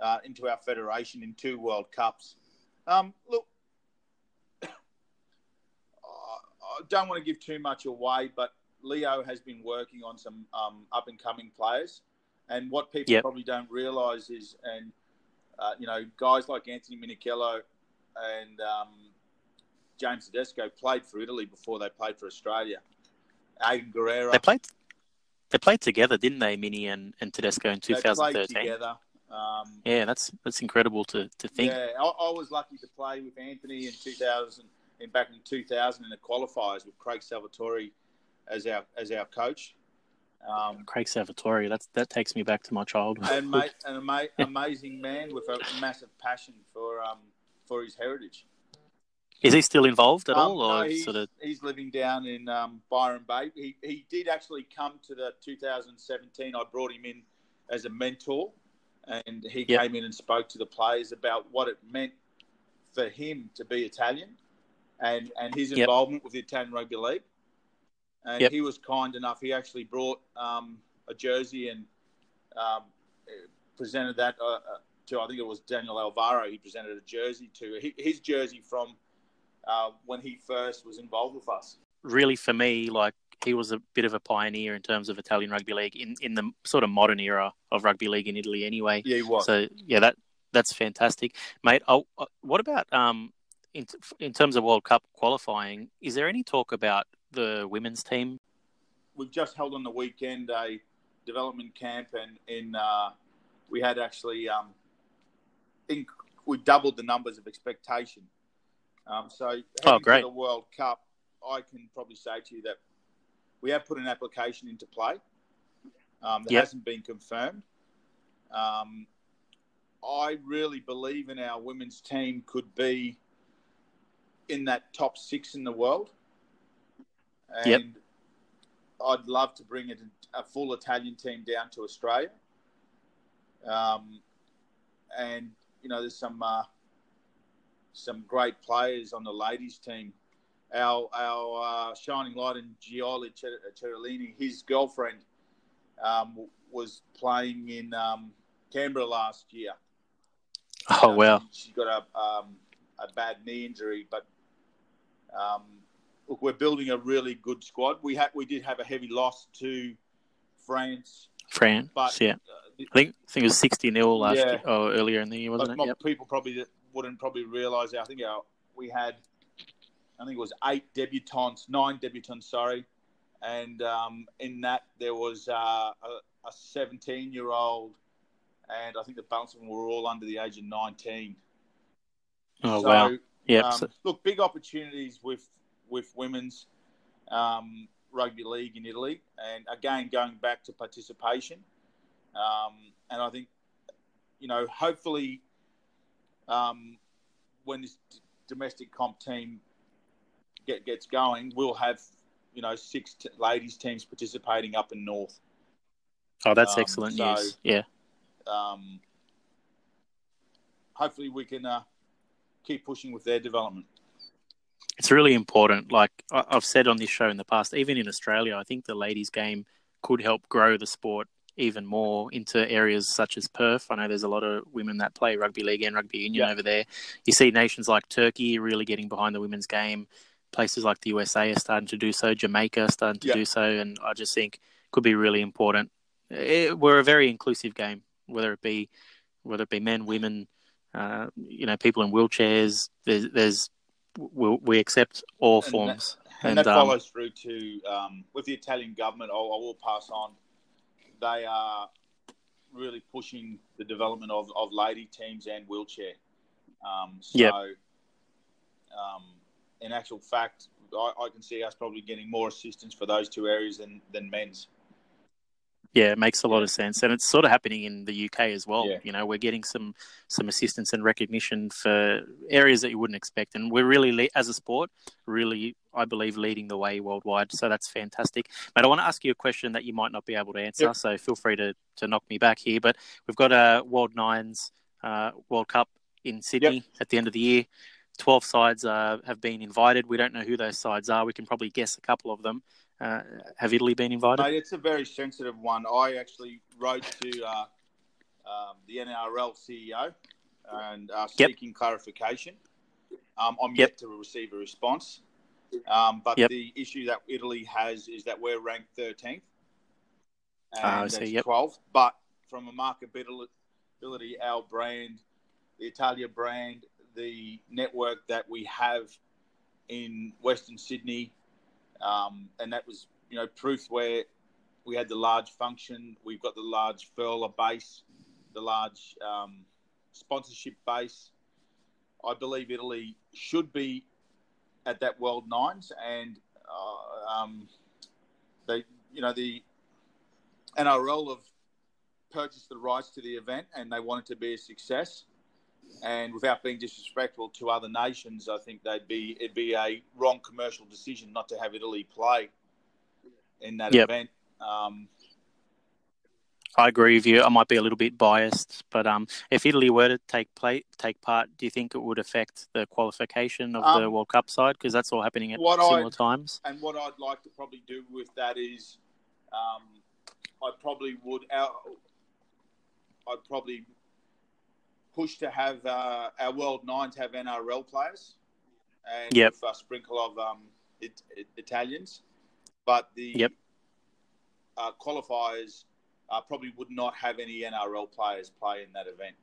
uh, into our federation in two World Cups. Um, look, I I don't want to give too much away, but Leo has been working on some um, up and coming players, and what people Yep. probably don't realise is, and uh, you know, guys like Anthony Minichiello and um, James Tedesco played for Italy before they played for Australia. Aiden Guerrero. They played they played together, didn't they, Mini and, and Tedesco in They played 2013? together. Um, Yeah, that's that's incredible to, to think. yeah, I, I was lucky to play with Anthony in 2000, in back in 2000 in the qualifiers with Craig Salvatori as our as our coach. Um, Craig Salvatori, that's that takes me back to my childhood. and mate, an ama- amazing man with a massive passion for um, for his heritage. Is he still involved at Um, all, or no, he's, sort of? he's living down in um, Byron Bay. He, he did actually come to the 2017. I brought him in as a mentor, and he Yep. came in and spoke to the players about what it meant for him to be Italian and, and his Yep. involvement with the Italian Rugby League. And Yep. he was kind enough. He actually brought um, a jersey and um, presented that uh, uh, to, I think it was Daniel Alvaro. He presented a jersey to his jersey from uh, when he first was involved with us. really for me, like he was a bit of a pioneer in terms of Italian rugby league in, in the sort of modern era of rugby league in Italy, anyway. Yeah, he was. So yeah, that that's fantastic, mate. Oh, uh, what about um in in terms of World Cup qualifying? Is there any talk about the women's team? We've just held on the weekend a development camp, and in uh, we had actually um, in, we doubled the numbers of expectation. Um, so heading Oh, great. to the World Cup, I can probably say to you that we have put an application into play. Um, that Yep. hasn't been confirmed. Um, I really believe in our women's team could be in that top six in the world. And Yep. I'd love to bring it, a full Italian team down to Australia. Um, and, you know, there's some uh, some great players on the ladies' team. Our, our uh, shining light in Gioele Cer- Celerino, his girlfriend, um, was playing in um, Canberra last year. Oh Um, wow, She, she got a um, a bad knee injury, but um, look, we're building a really good squad. We had we did have a heavy loss to France, France. but yeah, uh, I think I think it was sixty 0 last Yeah. year or earlier in the year, wasn't but it? Yep. people probably wouldn't probably realise. I think our, we had, I think it was eight debutants, nine debutants, sorry, and um, in that there was uh, a 17 year old, and I think the balance of them were all under the age of 19. Oh So, wow. Yep. Um, look, big opportunities with with women's um, rugby league in Italy, and again going back to participation. Um, and I think, you know, hopefully, um, when this d- domestic comp team get, gets going, we'll have you know six t- ladies teams participating up in North. oh, that's um, excellent so- news. Yeah. Um, hopefully, we can uh, keep pushing with their development. It's really important. Like I've said on this show in the past, even in Australia, I think the ladies' game could help grow the sport even more into areas such as Perth. I know there's a lot of women that play rugby league and rugby union Yeah. over there. You see nations like Turkey really getting behind the women's game. Places like the USA are starting to do so. Jamaica are starting to Yeah. do so, and I just think could be really important. It, we're a very inclusive game, whether it be whether it be men, women, uh, you know, people in wheelchairs. There's, there's we, we accept all And that- forms. And, And, that um, follows through to um, with the Italian government. I'll, I will pass on. They are really pushing the development of, of lady teams and wheelchair. Um, so, Yep. um, in actual fact, I, I can see us probably getting more assistance for those two areas than, than men's. Yeah, it makes a lot of sense, and it's sort of happening in the UK as well. Yeah. You know, we're getting some some assistance and recognition for areas that you wouldn't expect, and we're really, as a sport, really, I believe, leading the way worldwide. So that's fantastic. But I want to ask you a question that you might not be able to answer, Yep. so feel free to to knock me back here. But we've got a World Nines uh, World Cup in Sydney at the end of the year. Twelve sides uh, have been invited. We don't know who those sides are. We can probably guess a couple of them. Uh, have Italy been invited? Mate, it's a very sensitive one. I actually wrote to uh, um, the NRL CEO and uh, Yep. seeking clarification. Um, I'm Yep. yet to receive a response. Um, but Yep. the issue that Italy has is that we're ranked 13th and Ah, I yep. 12th. But from a marketability, our brand, the Italia brand, the network that we have in Western Sydney, um, and that was you know proof where we had the large function, we've got the large FIRLA base, the large um, sponsorship base. I believe Italy should be at that World Nines, and uh, um, they, you know, the NRL have purchased the rights to the event, and they want it to be a success. And without being disrespectful to other nations, I think they'd be it'd be a wrong commercial decision not to have Italy play in that Yep. event. Um, I agree with you. I might be a little bit biased, but um, if Italy were to take play, take part, do you think it would affect the qualification of the Um, World Cup side? Because that's all happening at I- similar times. and what I'd like to probably do with that is, um, I probably would out. I'd probably push to have uh, our World Nines have NRL players, and Yep. with a sprinkle of um, it, it, Italians, but the Yep. uh, qualifiers uh, probably would not have any NRL players play in that event.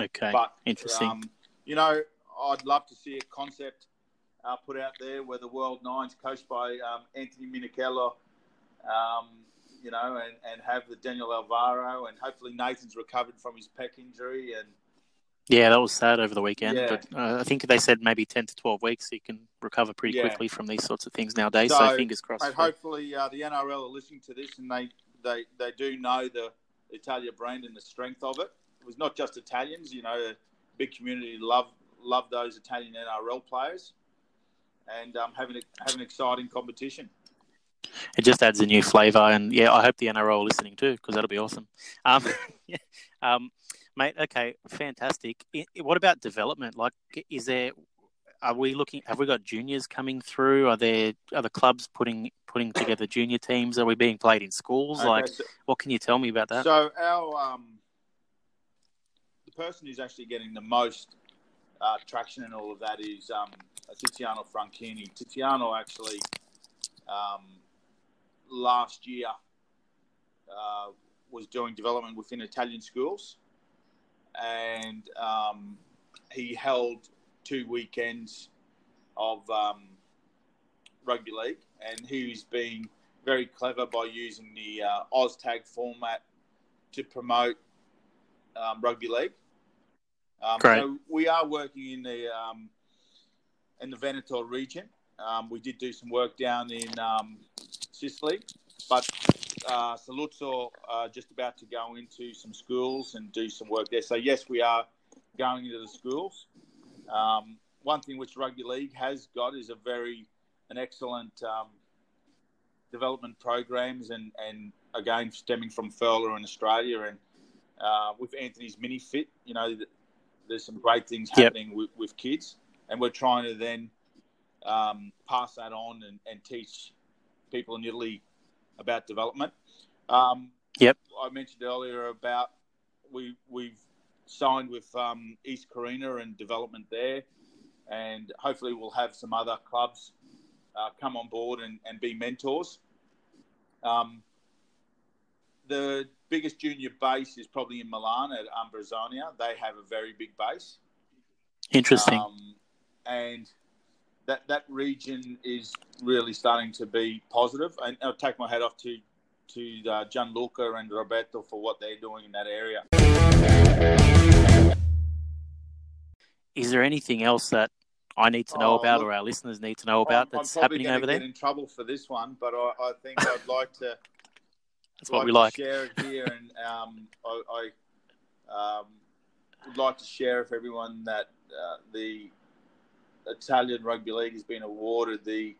Okay, But interesting. um, you know, I'd love to see a concept uh, put out there where the World Nines, coached by um, Anthony Minichiello, um, you know, and, and have the Daniel Alvaro, and hopefully Nathan's recovered from his pec injury, and yeah, that was sad over the weekend, Yeah. but uh, I think they said maybe ten to twelve weeks. You can recover pretty Yeah. quickly from these sorts of things nowadays. So, So, fingers crossed. hopefully uh, the NRL are listening to this, and they, they, they do know the Italia brand and the strength of it. It was not just Italians, you know, a big community love love those Italian NRL players, and um, have an have an exciting competition. It just adds a new flavour, and yeah, I hope the NRL are listening too because that'll be awesome. Um, yeah, um, mate. Okay, fantastic. What about development? Like, is there? Are we looking? Have we got juniors coming through? Are there are the clubs putting putting together junior teams? Are we being played in schools? Okay, Like, so- what can you tell me about that? So our um, the person who's actually getting the most uh, traction and all of that is um, Tiziano Franchini. Tiziano actually um, last year uh, was doing development within Italian schools, and um, he held two weekends of um, rugby league, and he's been very clever by using the uh, OzTag format to promote um, rugby league. Um, Great. So we are working in the um, in the Veneto region. Um, we did do some work down in um, Sicily, but uh, Saluzzo are just about to go into some schools and do some work there. So yes, we are going into the schools. Um, one thing which rugby league has got is a very an excellent um, development programs and, and again stemming from FIRLA in Australia and uh, with Anthony's mini fit, you know, th- there's some great things Yep. happening with, with kids, and we're trying to then um, pass that on and, and teach people in Italy about development. Um, Yep. I mentioned earlier about we we've signed with um, East Carina and development there, and hopefully we'll have some other clubs uh, come on board and, and be mentors. Um, the biggest junior base is probably in Milan at Ambrosiana. They have a very big base. Interesting. Um, and that that region is really starting to be positive. And I'll take my hat off to to uh, Gianluca and Roberto for what they're doing in that area. Is there anything else that I need to know Oh, about, look, or our listeners need to know about I'm, that's I'm happening over there? in trouble for this one, but I, I think I'd like to. That's what we like. share it here, and um, I, I um, would like to share with everyone that uh, the Italian Rugby League has been awarded the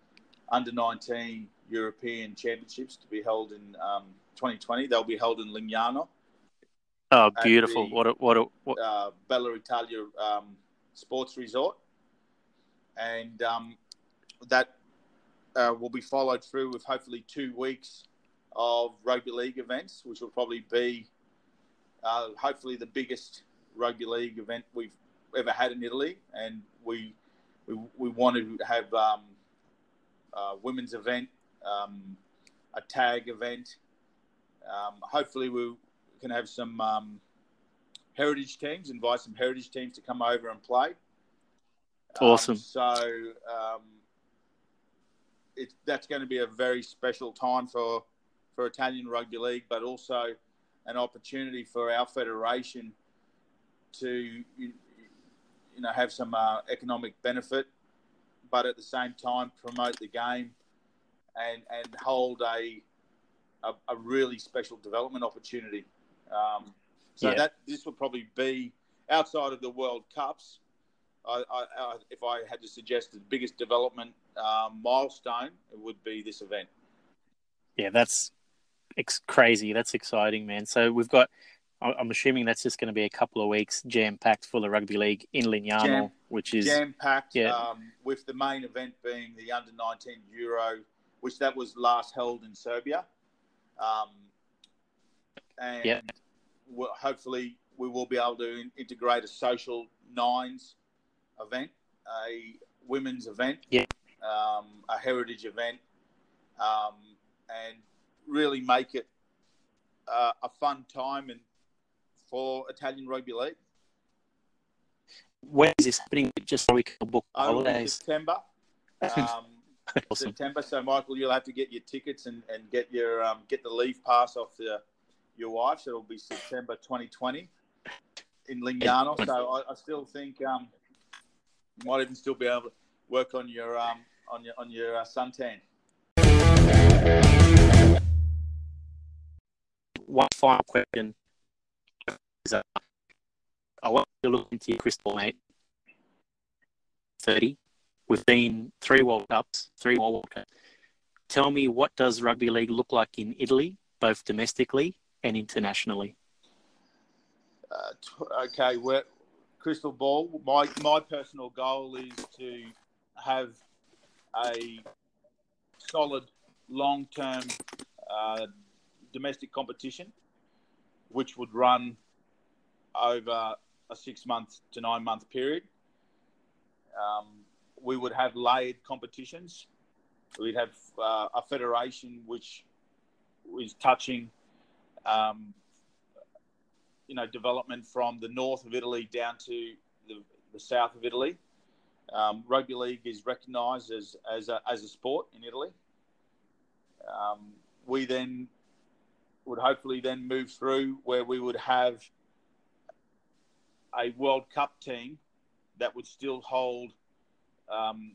Under 19 European Championships to be held in um, 2020. They'll be held in Lignano, Oh, beautiful! the- What a, what a, what, uh, Bella Italia um, Sports Resort, and um, that uh, will be followed through with hopefully two weeks of rugby league events, which will probably be uh, hopefully the biggest rugby league event we've ever had in Italy, and we we, we want to have um, a women's event, um, a tag event. Um, hopefully, we can have some um, heritage teams, invite some heritage teams to come over and play. Um, Awesome. so um, it, that's going to be a very special time for for Italian rugby league, but also an opportunity for our federation to you, know have some uh, economic benefit, but at the same time promote the game and and hold a a, a really special development opportunity. Um, so Yeah. that this will probably be outside of the World Cups, I, I, I, if I had to suggest the biggest development um, milestone, it would be this event. Yeah, that's crazy. That's exciting, man. So we've got. I'm assuming that's just going to be a couple of weeks jam packed full of rugby league in Lignano, Jam- which is Jam packed, Yeah. um, with the main event being the under 19 Euro, which that was last held in Serbia. Um, and Yeah. we'll, hopefully we will be able to in- integrate a social nines event, a women's event, Yeah. um, a heritage event, um, and really make it uh, a fun time and for Italian rugby league. when is this happening? Just so we can book holidays. September. Um, awesome. September. So, Michael, you'll have to get your tickets and, and get your um, get the leave pass off the, your wife. So it'll be September 2020 in Lignano. So I, I still think um, you might even still be able to work on your um, on your on your uh, suntan. One final question I want you to look into your crystal, mate. 30. We've been three World Cups, three more World Cups. Tell me, what does rugby league look like in Italy, both domestically and internationally? Uh, okay, we crystal ball. My my personal goal is to have a solid long term uh, domestic competition, which would run over a six month to nine month period. Um, we would have layered competitions. We'd have uh, a federation which is touching um, you know development from the north of Italy down to the, the south of Italy. Um, rugby league is recognised as as a, as a sport in Italy. Um, we then would hopefully then move through where we would have a World Cup team that would still hold um,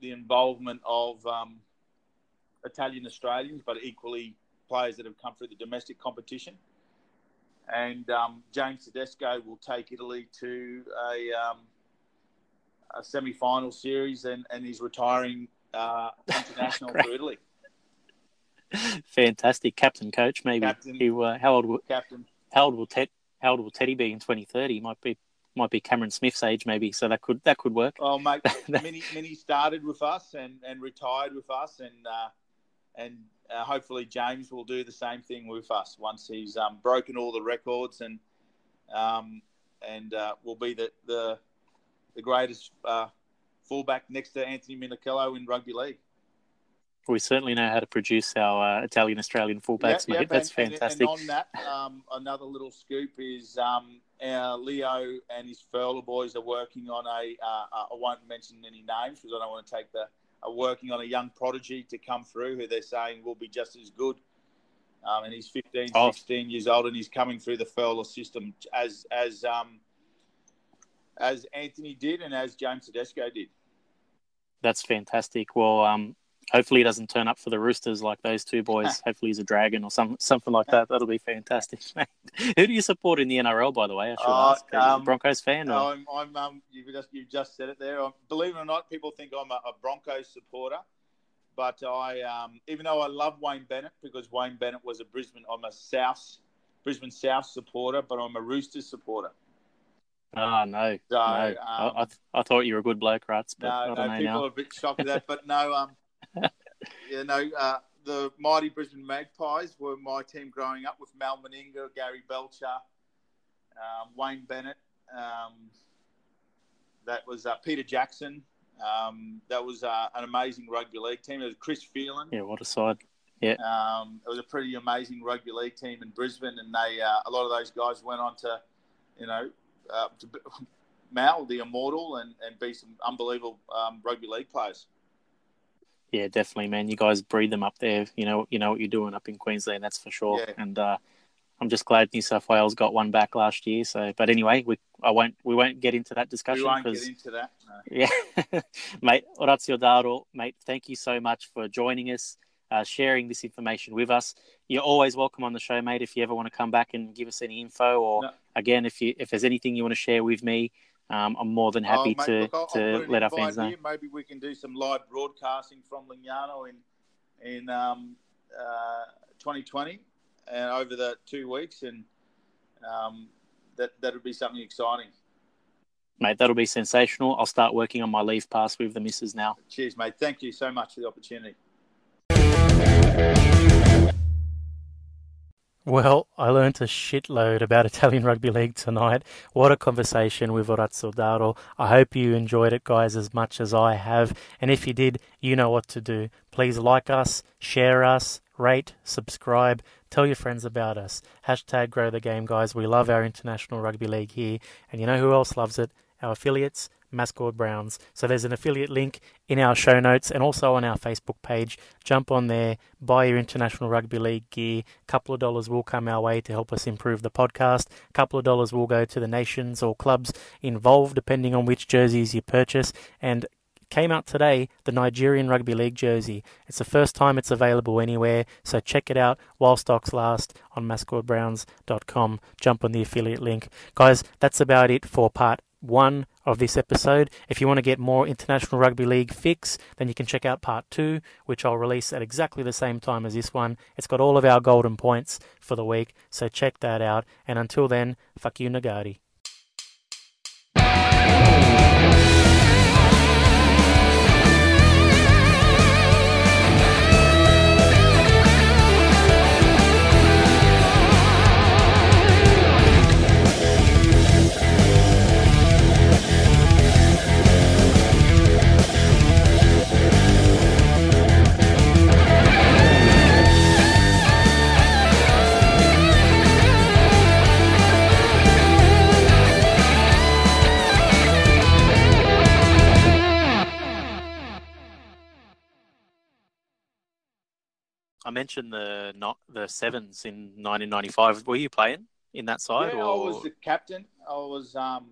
the involvement of um, Italian Australians, but equally players that have come through the domestic competition and um, James Tedesco will take Italy to a, um, a semi-final series, and, and he's retiring uh, international for Italy. Fantastic, captain, coach. Maybe Captain. he, uh, how old? Will, Captain, how old will Ted? How old will Teddy be in 2030? Might be might be Cameron Smith's age, maybe. So that could that could work. oh mate, Mini, Mini started with us and, and retired with us, and uh, and uh, hopefully James will do the same thing with us once he's um, broken all the records and um, and uh, will be the the, the greatest uh, fullback next to Anthony Minichiello in rugby league. We certainly know how to produce our uh, Italian Australian fullbacks, Yep, mate. yep, That's and- fantastic. And, on that, um, another little scoop is um, our Leo and his FIRLA boys are working on a. Uh, I won't mention any names because I don't want to take the. Are working on a young prodigy to come through who they're saying will be just as good. Um, and he's 15, Oh. 16 years old, and he's coming through the FIRLA system as as um, as Anthony did and as James Tedesco did. That's fantastic. Well, um, hopefully he doesn't turn up for the Roosters like those two boys. hopefully he's a dragon or some something like that. That'll be fantastic. mate. Who do you support in the NRL, by the way? I should Uh, ask. Are you a um, Broncos fan? Or? I'm, I'm um, you've just you've just said it there. Um, believe it or not, people think I'm a, a Broncos supporter, but I um, even though I love Wayne Bennett because Wayne Bennett was a Brisbane, I'm a South Brisbane South supporter, but I'm a Roosters supporter. Ah, no. So, no. um, I, I, th- I thought you were a good bloke, Rats, but I No, don't no, people are a bit shocked at that, but no, um, you know, uh, the mighty Brisbane Magpies were my team growing up with Mal Meninga, Gary Belcher, um, Wayne Bennett. Um, that was uh, Peter Jackson. Um, that was uh, an amazing rugby league team. It was Chris Phelan. Yeah, what a side. Um, it was a pretty amazing rugby league team in Brisbane, and they uh, a lot of those guys went on to, you know, uh, to Mal the immortal and, and be some unbelievable um, rugby league players. Yeah, definitely, man. You guys breed them up there. You know, you know what you're doing up in Queensland. That's for sure. Yeah. And uh, I'm just glad New South Wales got one back last year. So, but anyway, we I won't we won't get into that discussion. We won't get into that. No. yeah, mate, Orazio Daro, mate. Thank you so much for joining us. uh, sharing this information with us. You're always welcome on the show, mate. If you ever want to come back and give us any info, or No. again, if you if there's anything you want to share with me, um, I'm more than happy Oh, mate, to look, to let our fans know. Maybe we can do some live broadcasting from Lignano in in um, uh, 2020 and over the two weeks, and um, that that would be something exciting. Mate, that'll be sensational. I'll start working on my leave pass with the missus now. Cheers, mate. Thank you so much for the opportunity. Well, I learnt a shitload about Italian Rugby League tonight. What a conversation with Orazio Daro. I hope you enjoyed it, guys, as much as I have. And if you did, you know what to do. Please like us, share us, rate, subscribe, tell your friends about us. Hashtag grow the game, guys. We love our International Rugby League here. And you know who else loves it? Our affiliates, Mascord Brownz. So there's an affiliate link in our show notes and also on our Facebook page. Jump on there, buy your International Rugby League gear. A couple of dollars will come our way to help us improve the podcast. A couple of dollars will go to the nations or clubs involved, depending on which jerseys you purchase. And came out today, the Nigerian Rugby League jersey. It's the first time it's available anywhere, so check it out while stocks last on mascordbrownz.com. Jump on the affiliate link. Guys, that's about it for part one of this episode. If you want to get more International Rugby League fix, then you can check out part two, which I'll release at exactly the same time as this one. It's got all of our golden points for the week, so check that out. And until then, fuck you, Nagari. I mentioned the not the sevens in 1995. Were you playing in that side? yeah, I was the captain. I was um,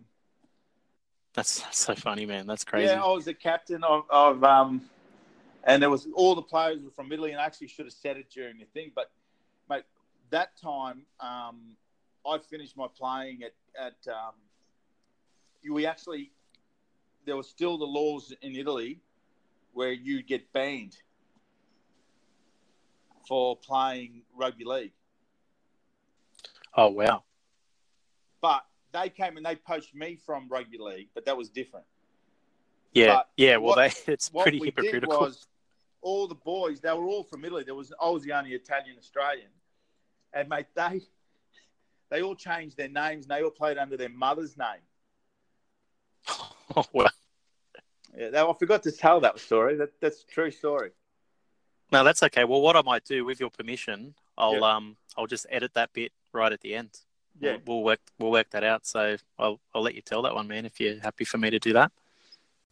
That's, that's so funny, man. That's crazy. yeah, I was the captain of, of um, and there was all the players were from Italy, and I actually should have said it during the thing, but mate, that time um, I finished my playing at at um, we actually there were still the laws in Italy where you get banned for playing rugby league. Oh wow. But they came and they poached me from rugby league, but that was different. Yeah, But yeah. Well, what- they it's pretty hypocritical. was all the boys, they were all from Italy. There was I was the only Italian Australian. And mate, they they all changed their names and they all played under their mother's name. oh wow. Yeah, I forgot to tell that story. That that's a true story. No, that's okay. Well, what I might do, with your permission, I'll Yeah. um I'll just edit that bit right at the end. Yeah. We'll, we'll work we'll work that out. So I'll I'll let you tell that one, man, if you're happy for me to do that.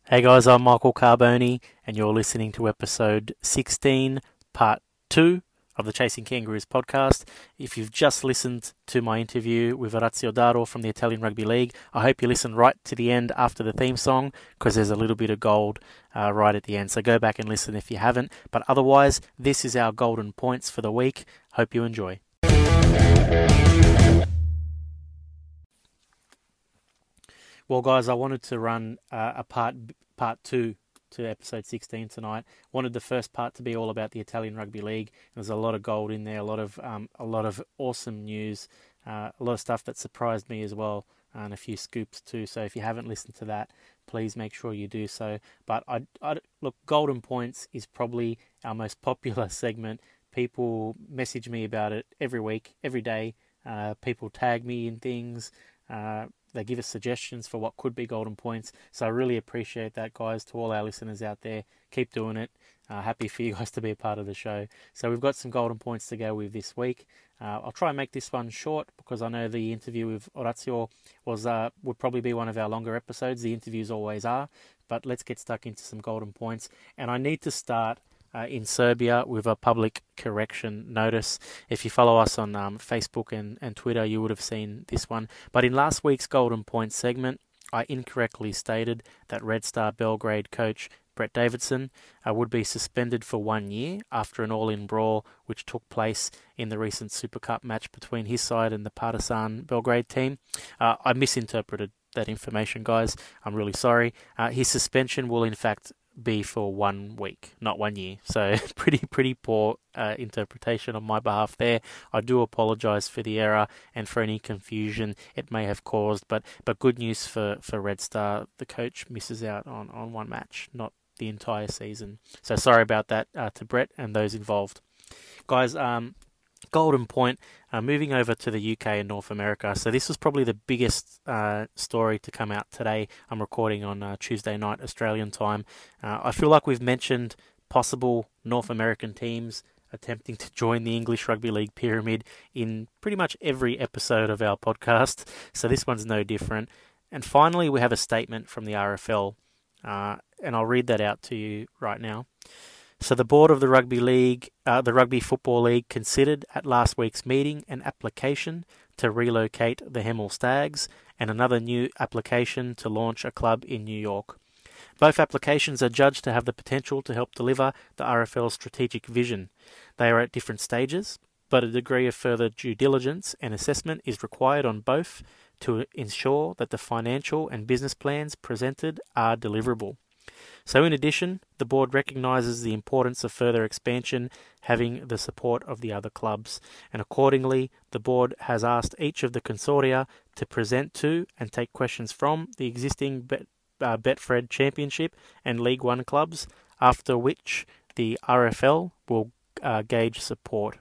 Hey guys, I'm Michael Carboni, and you're listening to episode 16, part two of the Chasing Kangaroos podcast. If you've just listened to my interview with Orazio Daro from the Italian Rugby League, I hope you listen right to the end after the theme song because there's a little bit of gold uh, right at the end. So go back and listen if you haven't. But otherwise, this is our golden points for the week. Hope you enjoy. Well, guys, I wanted to run uh, a part part two to episode 16 tonight. Wanted the first part to be all about the Italian Rugby League. There's a lot of gold in there, a lot of um, a lot of awesome news, uh, a lot of stuff that surprised me as well, and a few scoops too. So if you haven't listened to that, please make sure you do so. But I, I look, Golden Points is probably our most popular segment. People message me about it every week, every day. Uh, people tag me in things. Uh, they give us suggestions for what could be golden points. So I really appreciate that, guys. To all our listeners out there, keep doing it. Uh, happy for you guys to be a part of the show. So we've got some golden points to go with this week. Uh, I'll try and make this one short because I know the interview with Orazio was uh, would probably be one of our longer episodes. The interviews always are. But let's get stuck into some golden points. And I need to start uh, in Serbia with a public correction notice. If you follow us on um, Facebook and, and Twitter, you would have seen this one. But in last week's Golden Point segment, I incorrectly stated that Red Star Belgrade coach Brett Davidson, uh, would be suspended for one year after an all in brawl which took place in the recent Super Cup match between his side and the Partizan Belgrade team. Uh, I misinterpreted that information, guys. I'm really sorry. Uh, his suspension will, in fact, be for one week, not one year. So pretty pretty poor uh, interpretation on my behalf there. I do apologise for the error and for any confusion it may have caused. But but good news for for Red Star. The coach misses out on on one match, not the entire season. So sorry about that uh, to Brett and those involved, guys. Um, Golden Point, uh, moving over to the UK and North America. So this was probably the biggest uh, story to come out today. I'm recording on uh, Tuesday night Australian time. Uh, I feel like we've mentioned possible North American teams attempting to join the English Rugby League pyramid in pretty much every episode of our podcast. So this one's no different. And finally, we have a statement from the RFL, uh, and I'll read that out to you right now. So the board of the rugby league, uh, the rugby football league, considered at last week's meeting an application to relocate the Hemel Stags and another new application to launch a club in New York. Both applications are judged to have the potential to help deliver the RFL's strategic vision. They are at different stages, but a degree of further due diligence and assessment is required on both to ensure that the financial and business plans presented are deliverable. So, in addition, the board recognises the importance of further expansion having the support of the other clubs, and accordingly, the board has asked each of the consortia to present to and take questions from the existing Bet, uh, Betfred Championship and League One clubs, after which the RFL will uh, gauge support.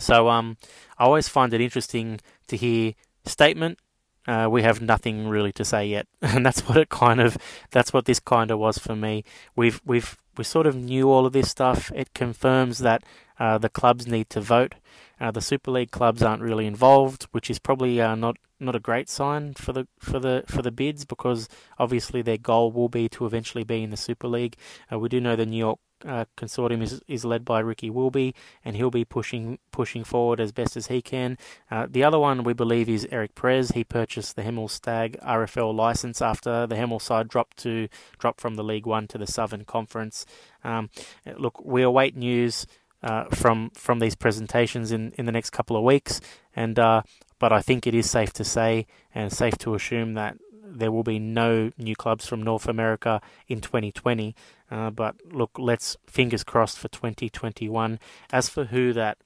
So, um, I always find it interesting to hear statement uh, we have nothing really to say yet, and that's what it kind of that's what this kind of was for me. We've we've we sort of knew all of this stuff. It confirms that uh, the clubs need to vote. Uh, the Super League clubs aren't really involved, which is probably uh, not not a great sign for the for the for the bids because obviously their goal will be to eventually be in the Super League. Uh, we do know the New York uh, consortium is is led by Ricky Wilby, and he'll be pushing pushing forward as best as he can. Uh, the other one we believe is Eric Perez. He purchased the Hemel Stag RFL license after the Hemel side dropped to drop from the League One to the Southern Conference. Um, look, we await news. Uh, from from these presentations in, in the next couple of weeks, and uh, but I think it is safe to say and safe to assume that there will be no new clubs from North America in 2020. Uh, but look, let's fingers crossed for 2021. As for who that,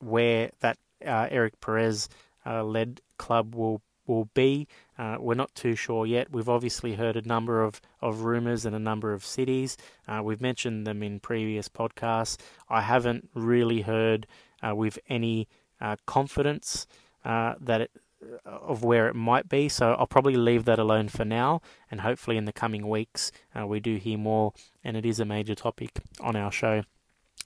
where that uh, Eric Perez uh, led club will will be, uh, we're not too sure yet. We've obviously heard a number of, of rumours and a number of cities. Uh, we've mentioned them in previous podcasts. I haven't really heard uh, with any confidence that it, of where it might be. So I'll probably leave that alone for now, and hopefully in the coming weeks uh, we do hear more, and it is a major topic on our show.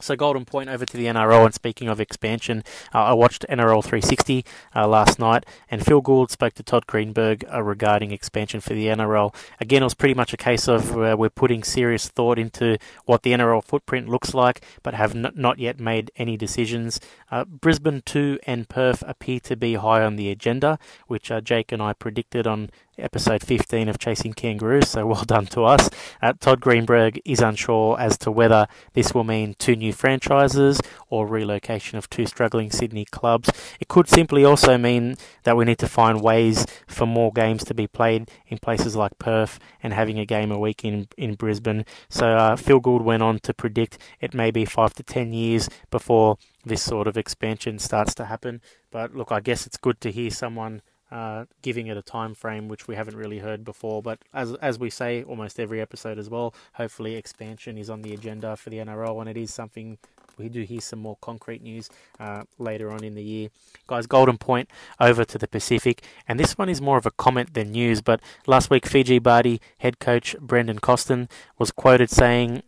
So Golden Point over to the NRL, and speaking of expansion, uh, I watched NRL 360 uh, last night, and Phil Gould spoke to Todd Greenberg uh, regarding expansion for the NRL. Again, it was pretty much a case of uh, we're putting serious thought into what the NRL footprint looks like, but have n- not yet made any decisions. Uh, Brisbane 2 and Perth appear to be high on the agenda, which uh, Jake and I predicted on episode 15 of Chasing Kangaroos, so well done to us. Uh, Todd Greenberg is unsure as to whether this will mean two new franchises or relocation of two struggling Sydney clubs. It could simply also mean that we need to find ways for more games to be played in places like Perth and having a game a week in, in Brisbane. So uh, Phil Gould went on to predict it may be five to ten years before this sort of expansion starts to happen. But look, I guess it's good to hear someone uh, giving it a time frame which we haven't really heard before. But as as we say almost every episode as well, hopefully expansion is on the agenda for the NRL, and it is something we do hear some more concrete news uh, later on in the year. Guys, Golden Point over to the Pacific, and this one is more of a comment than news. But last week, Fiji Bati head coach Brandon Costin was quoted saying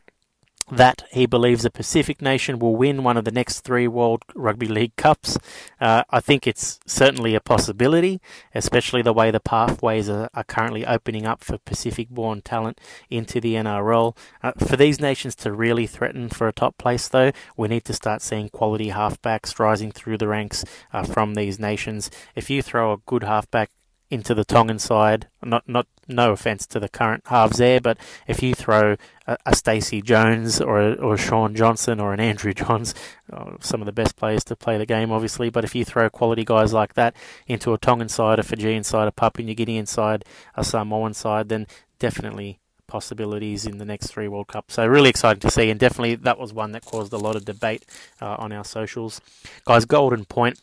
that he believes the Pacific nation will win one of the next three World Rugby League Cups. Uh, I think it's certainly a possibility, especially the way the pathways are, are currently opening up for Pacific born talent into the NRL. Uh, for these nations to really threaten for a top place, though, we need to start seeing quality halfbacks rising through the ranks uh, from these nations. If you throw a good halfback into the Tongan side. Not not no offence to the current halves there, but if you throw a, a Stacey Jones or a, or a Shaun Johnson or an Andrew Johns, uh, some of the best players to play the game, obviously. But if you throw quality guys like that into a Tongan side, a Fijian side, a Papua New Guinean side, a Samoan side, then definitely possibilities in the next three World Cups. So really exciting to see, and definitely that was one that caused a lot of debate uh, on our socials. Guys, Golden Point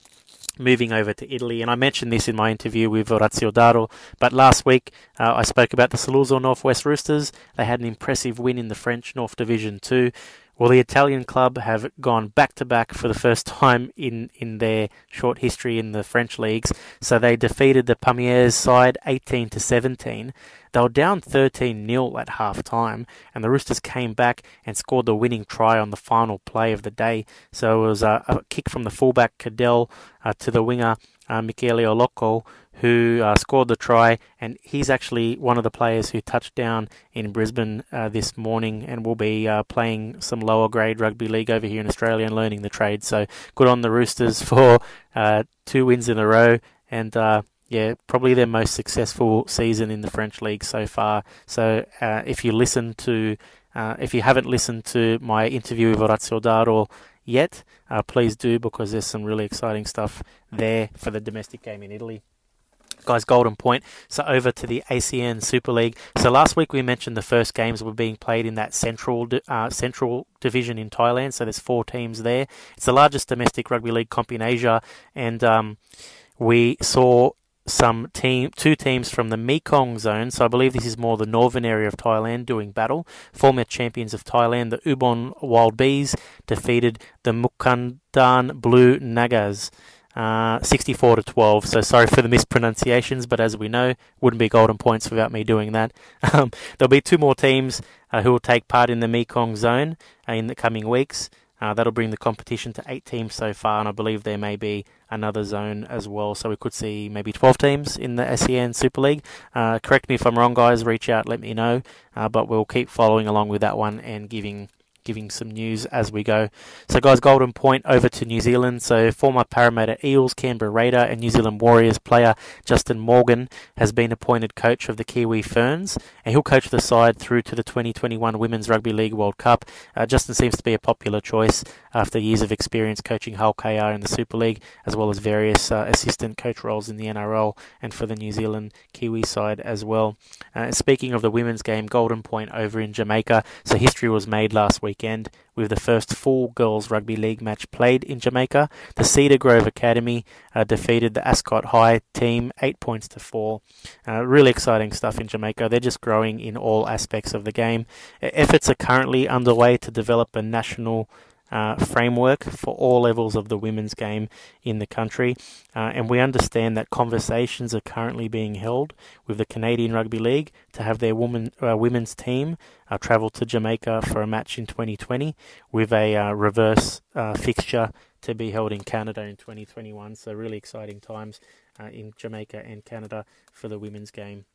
moving over to Italy. And I mentioned this in my interview with Orazio Daro. But last week, uh, I spoke about the Saluzzo Northwest Roosters. They had an impressive win in the French North Division 2. Well, the Italian club have gone back to back for the first time in, in their short history in the French leagues. So they defeated the Pamiers side 18 to 17. They were down 13 0 at half time, and the Roosters came back and scored the winning try on the final play of the day. So it was a, a kick from the fullback Cadell uh, to the winger uh, Michele Oloko, who uh, scored the try, and he's actually one of the players who touched down in Brisbane uh, this morning and will be uh, playing some lower grade rugby league over here in Australia and learning the trade. So good on the Roosters for uh, two wins in a row, and uh, yeah, probably their most successful season in the French league so far. So uh, if you listen to, if you haven't listened to my interview with Orazio Daro yet, please do because there's some really exciting stuff there for the domestic game in Italy guys, Golden Point. So over to the ASEAN Super League. So last week we mentioned the first games were being played in that central uh, central division in Thailand. So there's four teams there. It's the largest domestic rugby league comp in Asia, and um, we saw some team two teams from the Mekong zone. So I believe this is more the northern area of Thailand doing battle. Former champions of Thailand, the Ubon Wild Bees, defeated the Mukundan Blue Nagas. Uh, 64 to 12. So sorry for the mispronunciations, but as we know, wouldn't be golden points without me doing that. Um, there'll be two more teams uh, who will take part in the Mekong zone uh, in the coming weeks. Uh, that'll bring the competition to eight teams so far, and I believe there may be another zone as well. So we could see maybe 12 teams in the ASEAN Super League. Uh, correct me if I'm wrong, guys. Reach out, let me know. Uh, but we'll keep following along with that one and giving giving some news as we go. So, guys, Golden Point over to New Zealand. So, former Parramatta Eels, Canberra Raider, and New Zealand Warriors player Justin Morgan has been appointed coach of the Kiwi Ferns, and he'll coach the side through to the 2021 Women's Rugby League World Cup. Uh, Justin seems to be a popular choice after years of experience coaching Hull KR in the Super League, as well as various uh, assistant coach roles in the NRL and for the New Zealand Kiwi side as well. Uh, speaking of the women's game, Golden Point over in Jamaica. So, history was made last week weekend with the first full girls rugby league match played in Jamaica. The Cedar Grove Academy uh, defeated the Ascot High team eight points to four. Uh, really exciting stuff in Jamaica. They're just growing in all aspects of the game. Efforts are currently underway to develop a national uh, framework for all levels of the women's game in the country. Uh, and we understand that conversations are currently being held with the Canadian Rugby League to have their woman, uh, women's team uh, travel to Jamaica for a match in 2020 with a uh, reverse uh, fixture to be held in Canada in 2021. So, really exciting times in Jamaica and Canada for the women's game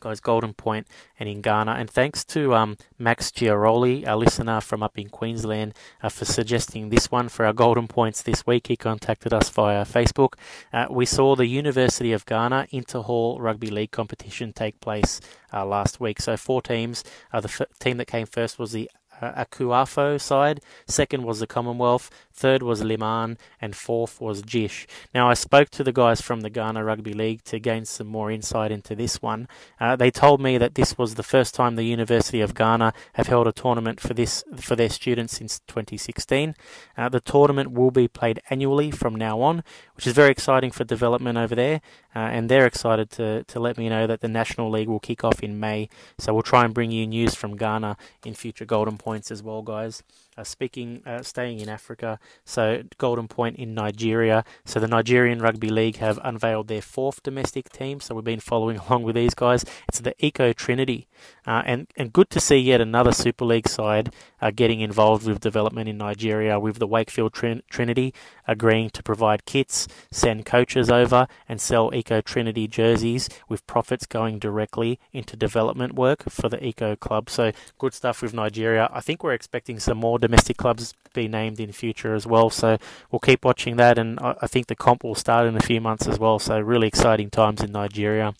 guys, Golden Point and in Ghana. And thanks to um, Max Giaroli, a listener from up in Queensland, uh, for suggesting this one for our Golden Points this week. He contacted us via Facebook. Uh, we saw the University of Ghana Interhall Rugby League competition take place uh, last week. So four teams. Uh, the f- team that came first was the uh, Akuafo side. Second was the Commonwealth. Third was Liman. And fourth was Jish. Now, I spoke to the guys from the Ghana Rugby League to gain some more insight into this one. Uh, they told me that this was the first time the University of Ghana have held a tournament for this for their students since 2016. Uh, the tournament will be played annually from now on, which is very exciting for development over there. Uh, and they're excited to, to let me know that the National League will kick off in May. So we'll try and bring you news from Ghana in future Golden Points as well, guys. Uh, speaking, uh, staying in Africa, so Golden Point in Nigeria. So the Nigerian Rugby League have unveiled their fourth domestic team. So we've been following along with these guys. It's the Eco Trinity. Uh, and, and good to see yet another Super League side uh, getting involved with development in Nigeria, with the Wakefield Trin- Trinity agreeing to provide kits, send coaches over, and sell Eco Trinity jerseys, with profits going directly into development work for the Eco Club. So good stuff with Nigeria. I think we're expecting some more domestic clubs be named in future as well. So we'll keep watching that, and I think the comp will start in a few months as well. So really exciting times in Nigeria.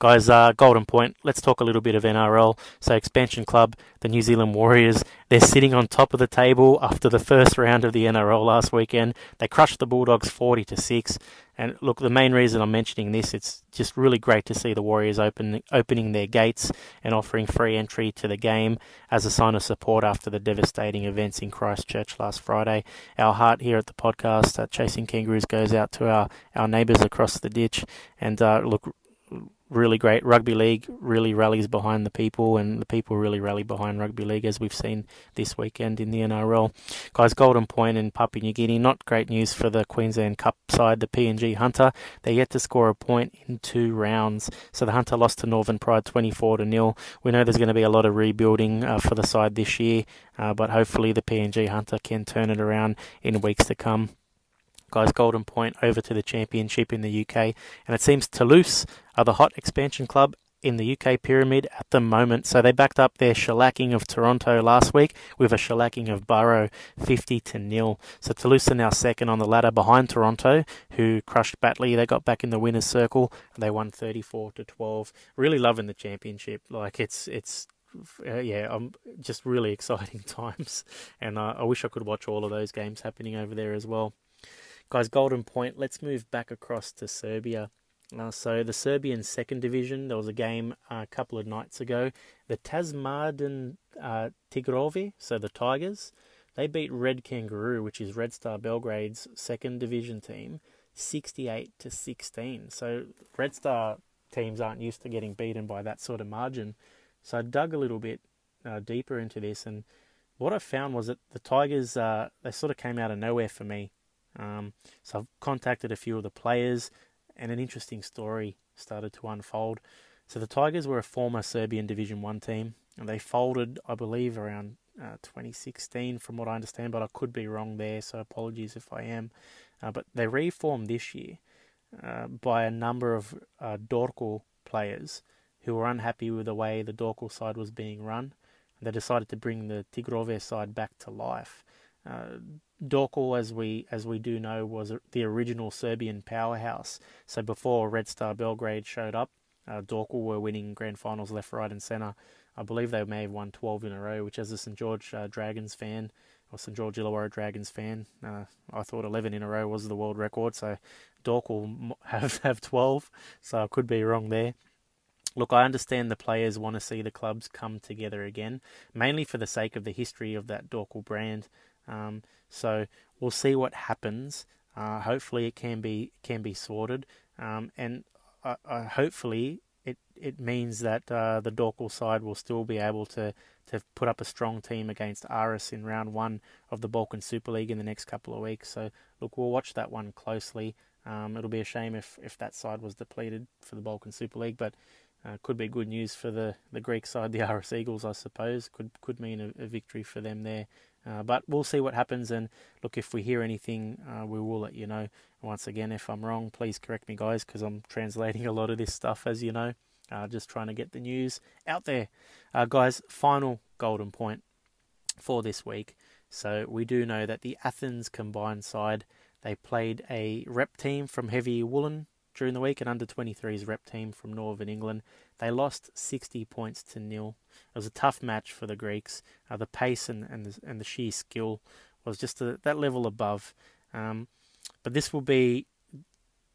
Guys, uh, Golden Point, let's talk a little bit of NRL. So, Expansion Club, the New Zealand Warriors, they're sitting on top of the table after the first round of the NRL last weekend. They crushed the Bulldogs 40 to 6. And look, the main reason I'm mentioning this, it's just really great to see the Warriors open, opening their gates and offering free entry to the game as a sign of support after the devastating events in Christchurch last Friday. Our heart here at the podcast, uh, Chasing Kangaroos, goes out to our, our neighbours across the ditch. And uh, look, really great. Rugby league really rallies behind the people, and the people really rally behind rugby league, as we've seen this weekend in the NRL. Guys, Golden Point and Papua New Guinea, not great news for the Queensland Cup side, the PNG Hunter. They're yet to score a point in two rounds. So the Hunter lost to Northern Pride 24 to nil. We know there's going to be a lot of rebuilding uh, for the side this year, uh, but hopefully the PNG Hunter can turn it around in weeks to come guys Golden Point over to the championship in the UK. And it seems Toulouse are the hot expansion club in the UK pyramid at the moment. So they backed up their shellacking of Toronto last week with a shellacking of Barrow 50 to nil. So Toulouse are now second on the ladder behind Toronto, who crushed Batley. They got back in the winners' circle and they won 34 to 12. Really loving the championship. Like it's it's uh, yeah, I'm just really exciting times, and uh, I wish I could watch all of those games happening over there as well. Guys, Golden Point, let's move back across to Serbia. Uh, so, the Serbian second division, there was a game uh, a couple of nights ago. The Tasmardin uh, Tigrovi, so the Tigers, they beat Red Kangaroo, which is Red Star Belgrade's second division team, 68 to 16. So, Red Star teams aren't used to getting beaten by that sort of margin. So, I dug a little bit uh, deeper into this, and what I found was that the Tigers, uh, they sort of came out of nowhere for me. Um, so I've contacted a few of the players, and an interesting story started to unfold. So the Tigers were a former Serbian Division One team, and they folded, I believe, around uh, 2016, from what I understand, but I could be wrong there. So apologies if I am. Uh, but they reformed this year uh, by a number of uh, Dorko players who were unhappy with the way the Dorko side was being run. They decided to bring the Tigrove side back to life. Uh, Dorkle, as we as we do know, was the original Serbian powerhouse. So before Red Star Belgrade showed up, uh, Dorkle were winning grand finals left, right, and centre. I believe they may have won 12 in a row, which, as a St George uh, Dragons fan or St George Illawarra Dragons fan, uh, I thought 11 in a row was the world record. So Dorkle have have 12, so I could be wrong there. Look, I understand the players want to see the clubs come together again, mainly for the sake of the history of that Dorkle brand. Um, so we'll see what happens. Uh, hopefully, it can be can be sorted, um, and hopefully, it it means that uh, the Dorkle side will still be able to to put up a strong team against Aris in round one of the Balkan Super League in the next couple of weeks. So look, we'll watch that one closely. Um, it'll be a shame if, if that side was depleted for the Balkan Super League, but uh, could be good news for the, the Greek side, the Aris Eagles, I suppose. Could could mean a, a victory for them there uh, but we'll see what happens. And look, if we hear anything, uh, we will let you know. Once again, if I'm wrong, please correct me, guys, because I'm translating a lot of this stuff, as you know. Uh, just trying to get the news out there. Uh, guys, final golden point for this week. So we do know that the Athens combined side, they played a rep team from Heavy Woollen during the week, an under 23s rep team from Northern England. They lost 60 points to nil. It was a tough match for the Greeks. Uh, the pace and, and, the, and the sheer skill was just a, that level above. Um, but this will be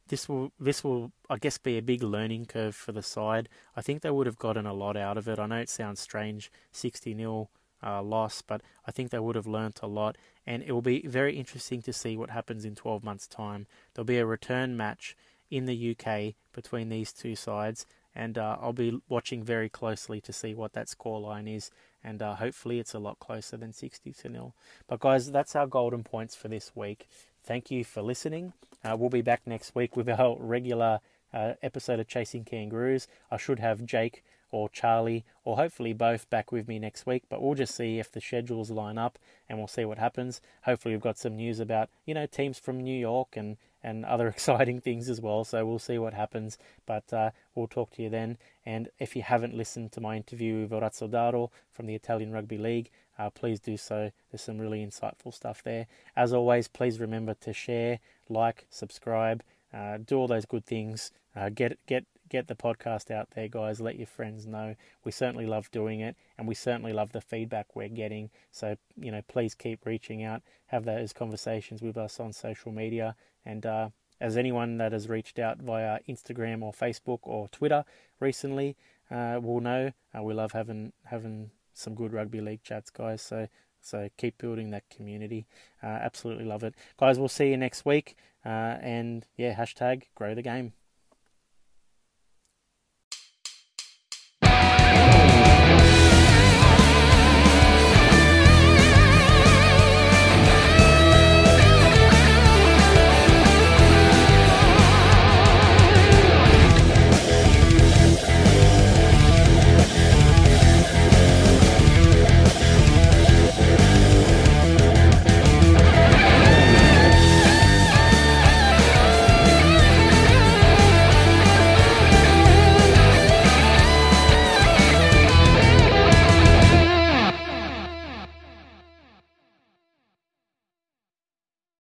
this will this will I guess be a big learning curve for the side. I think they would have gotten a lot out of it. I know it sounds strange, 60 nil uh, loss, but I think they would have learnt a lot. And it will be very interesting to see what happens in 12 months' time. There'll be a return match in the UK between these two sides, and uh, I'll be watching very closely to see what that scoreline is, and uh, hopefully it's a lot closer than 60 to nil. But guys, that's our golden points for this week. Thank you for listening. Uh, we'll be back next week with our regular uh, episode of Chasing Kangaroos. I should have Jake or Charlie, or hopefully both back with me next week. But we'll just see if the schedules line up and we'll see what happens. Hopefully, we've got some news about, you know, teams from New York and, and other exciting things as well. So we'll see what happens. But uh, we'll talk to you then. And if you haven't listened to my interview with Orazio Daro from the Italian Rugby League, uh, please do so. There's some really insightful stuff there. As always, please remember to share, like, subscribe, uh, do all those good things. Uh, get get get the podcast out there, guys. Let your friends know. We certainly love doing it, and we certainly love the feedback we're getting. So, you know, please keep reaching out, have those conversations with us on social media. And uh, as anyone that has reached out via Instagram or Facebook or Twitter recently uh, will know, uh, we love having having some good rugby league chats, guys. So. So keep building that community. Uh, absolutely love it, guys. We'll see you next week. Uh, and yeah, hashtag grow the game.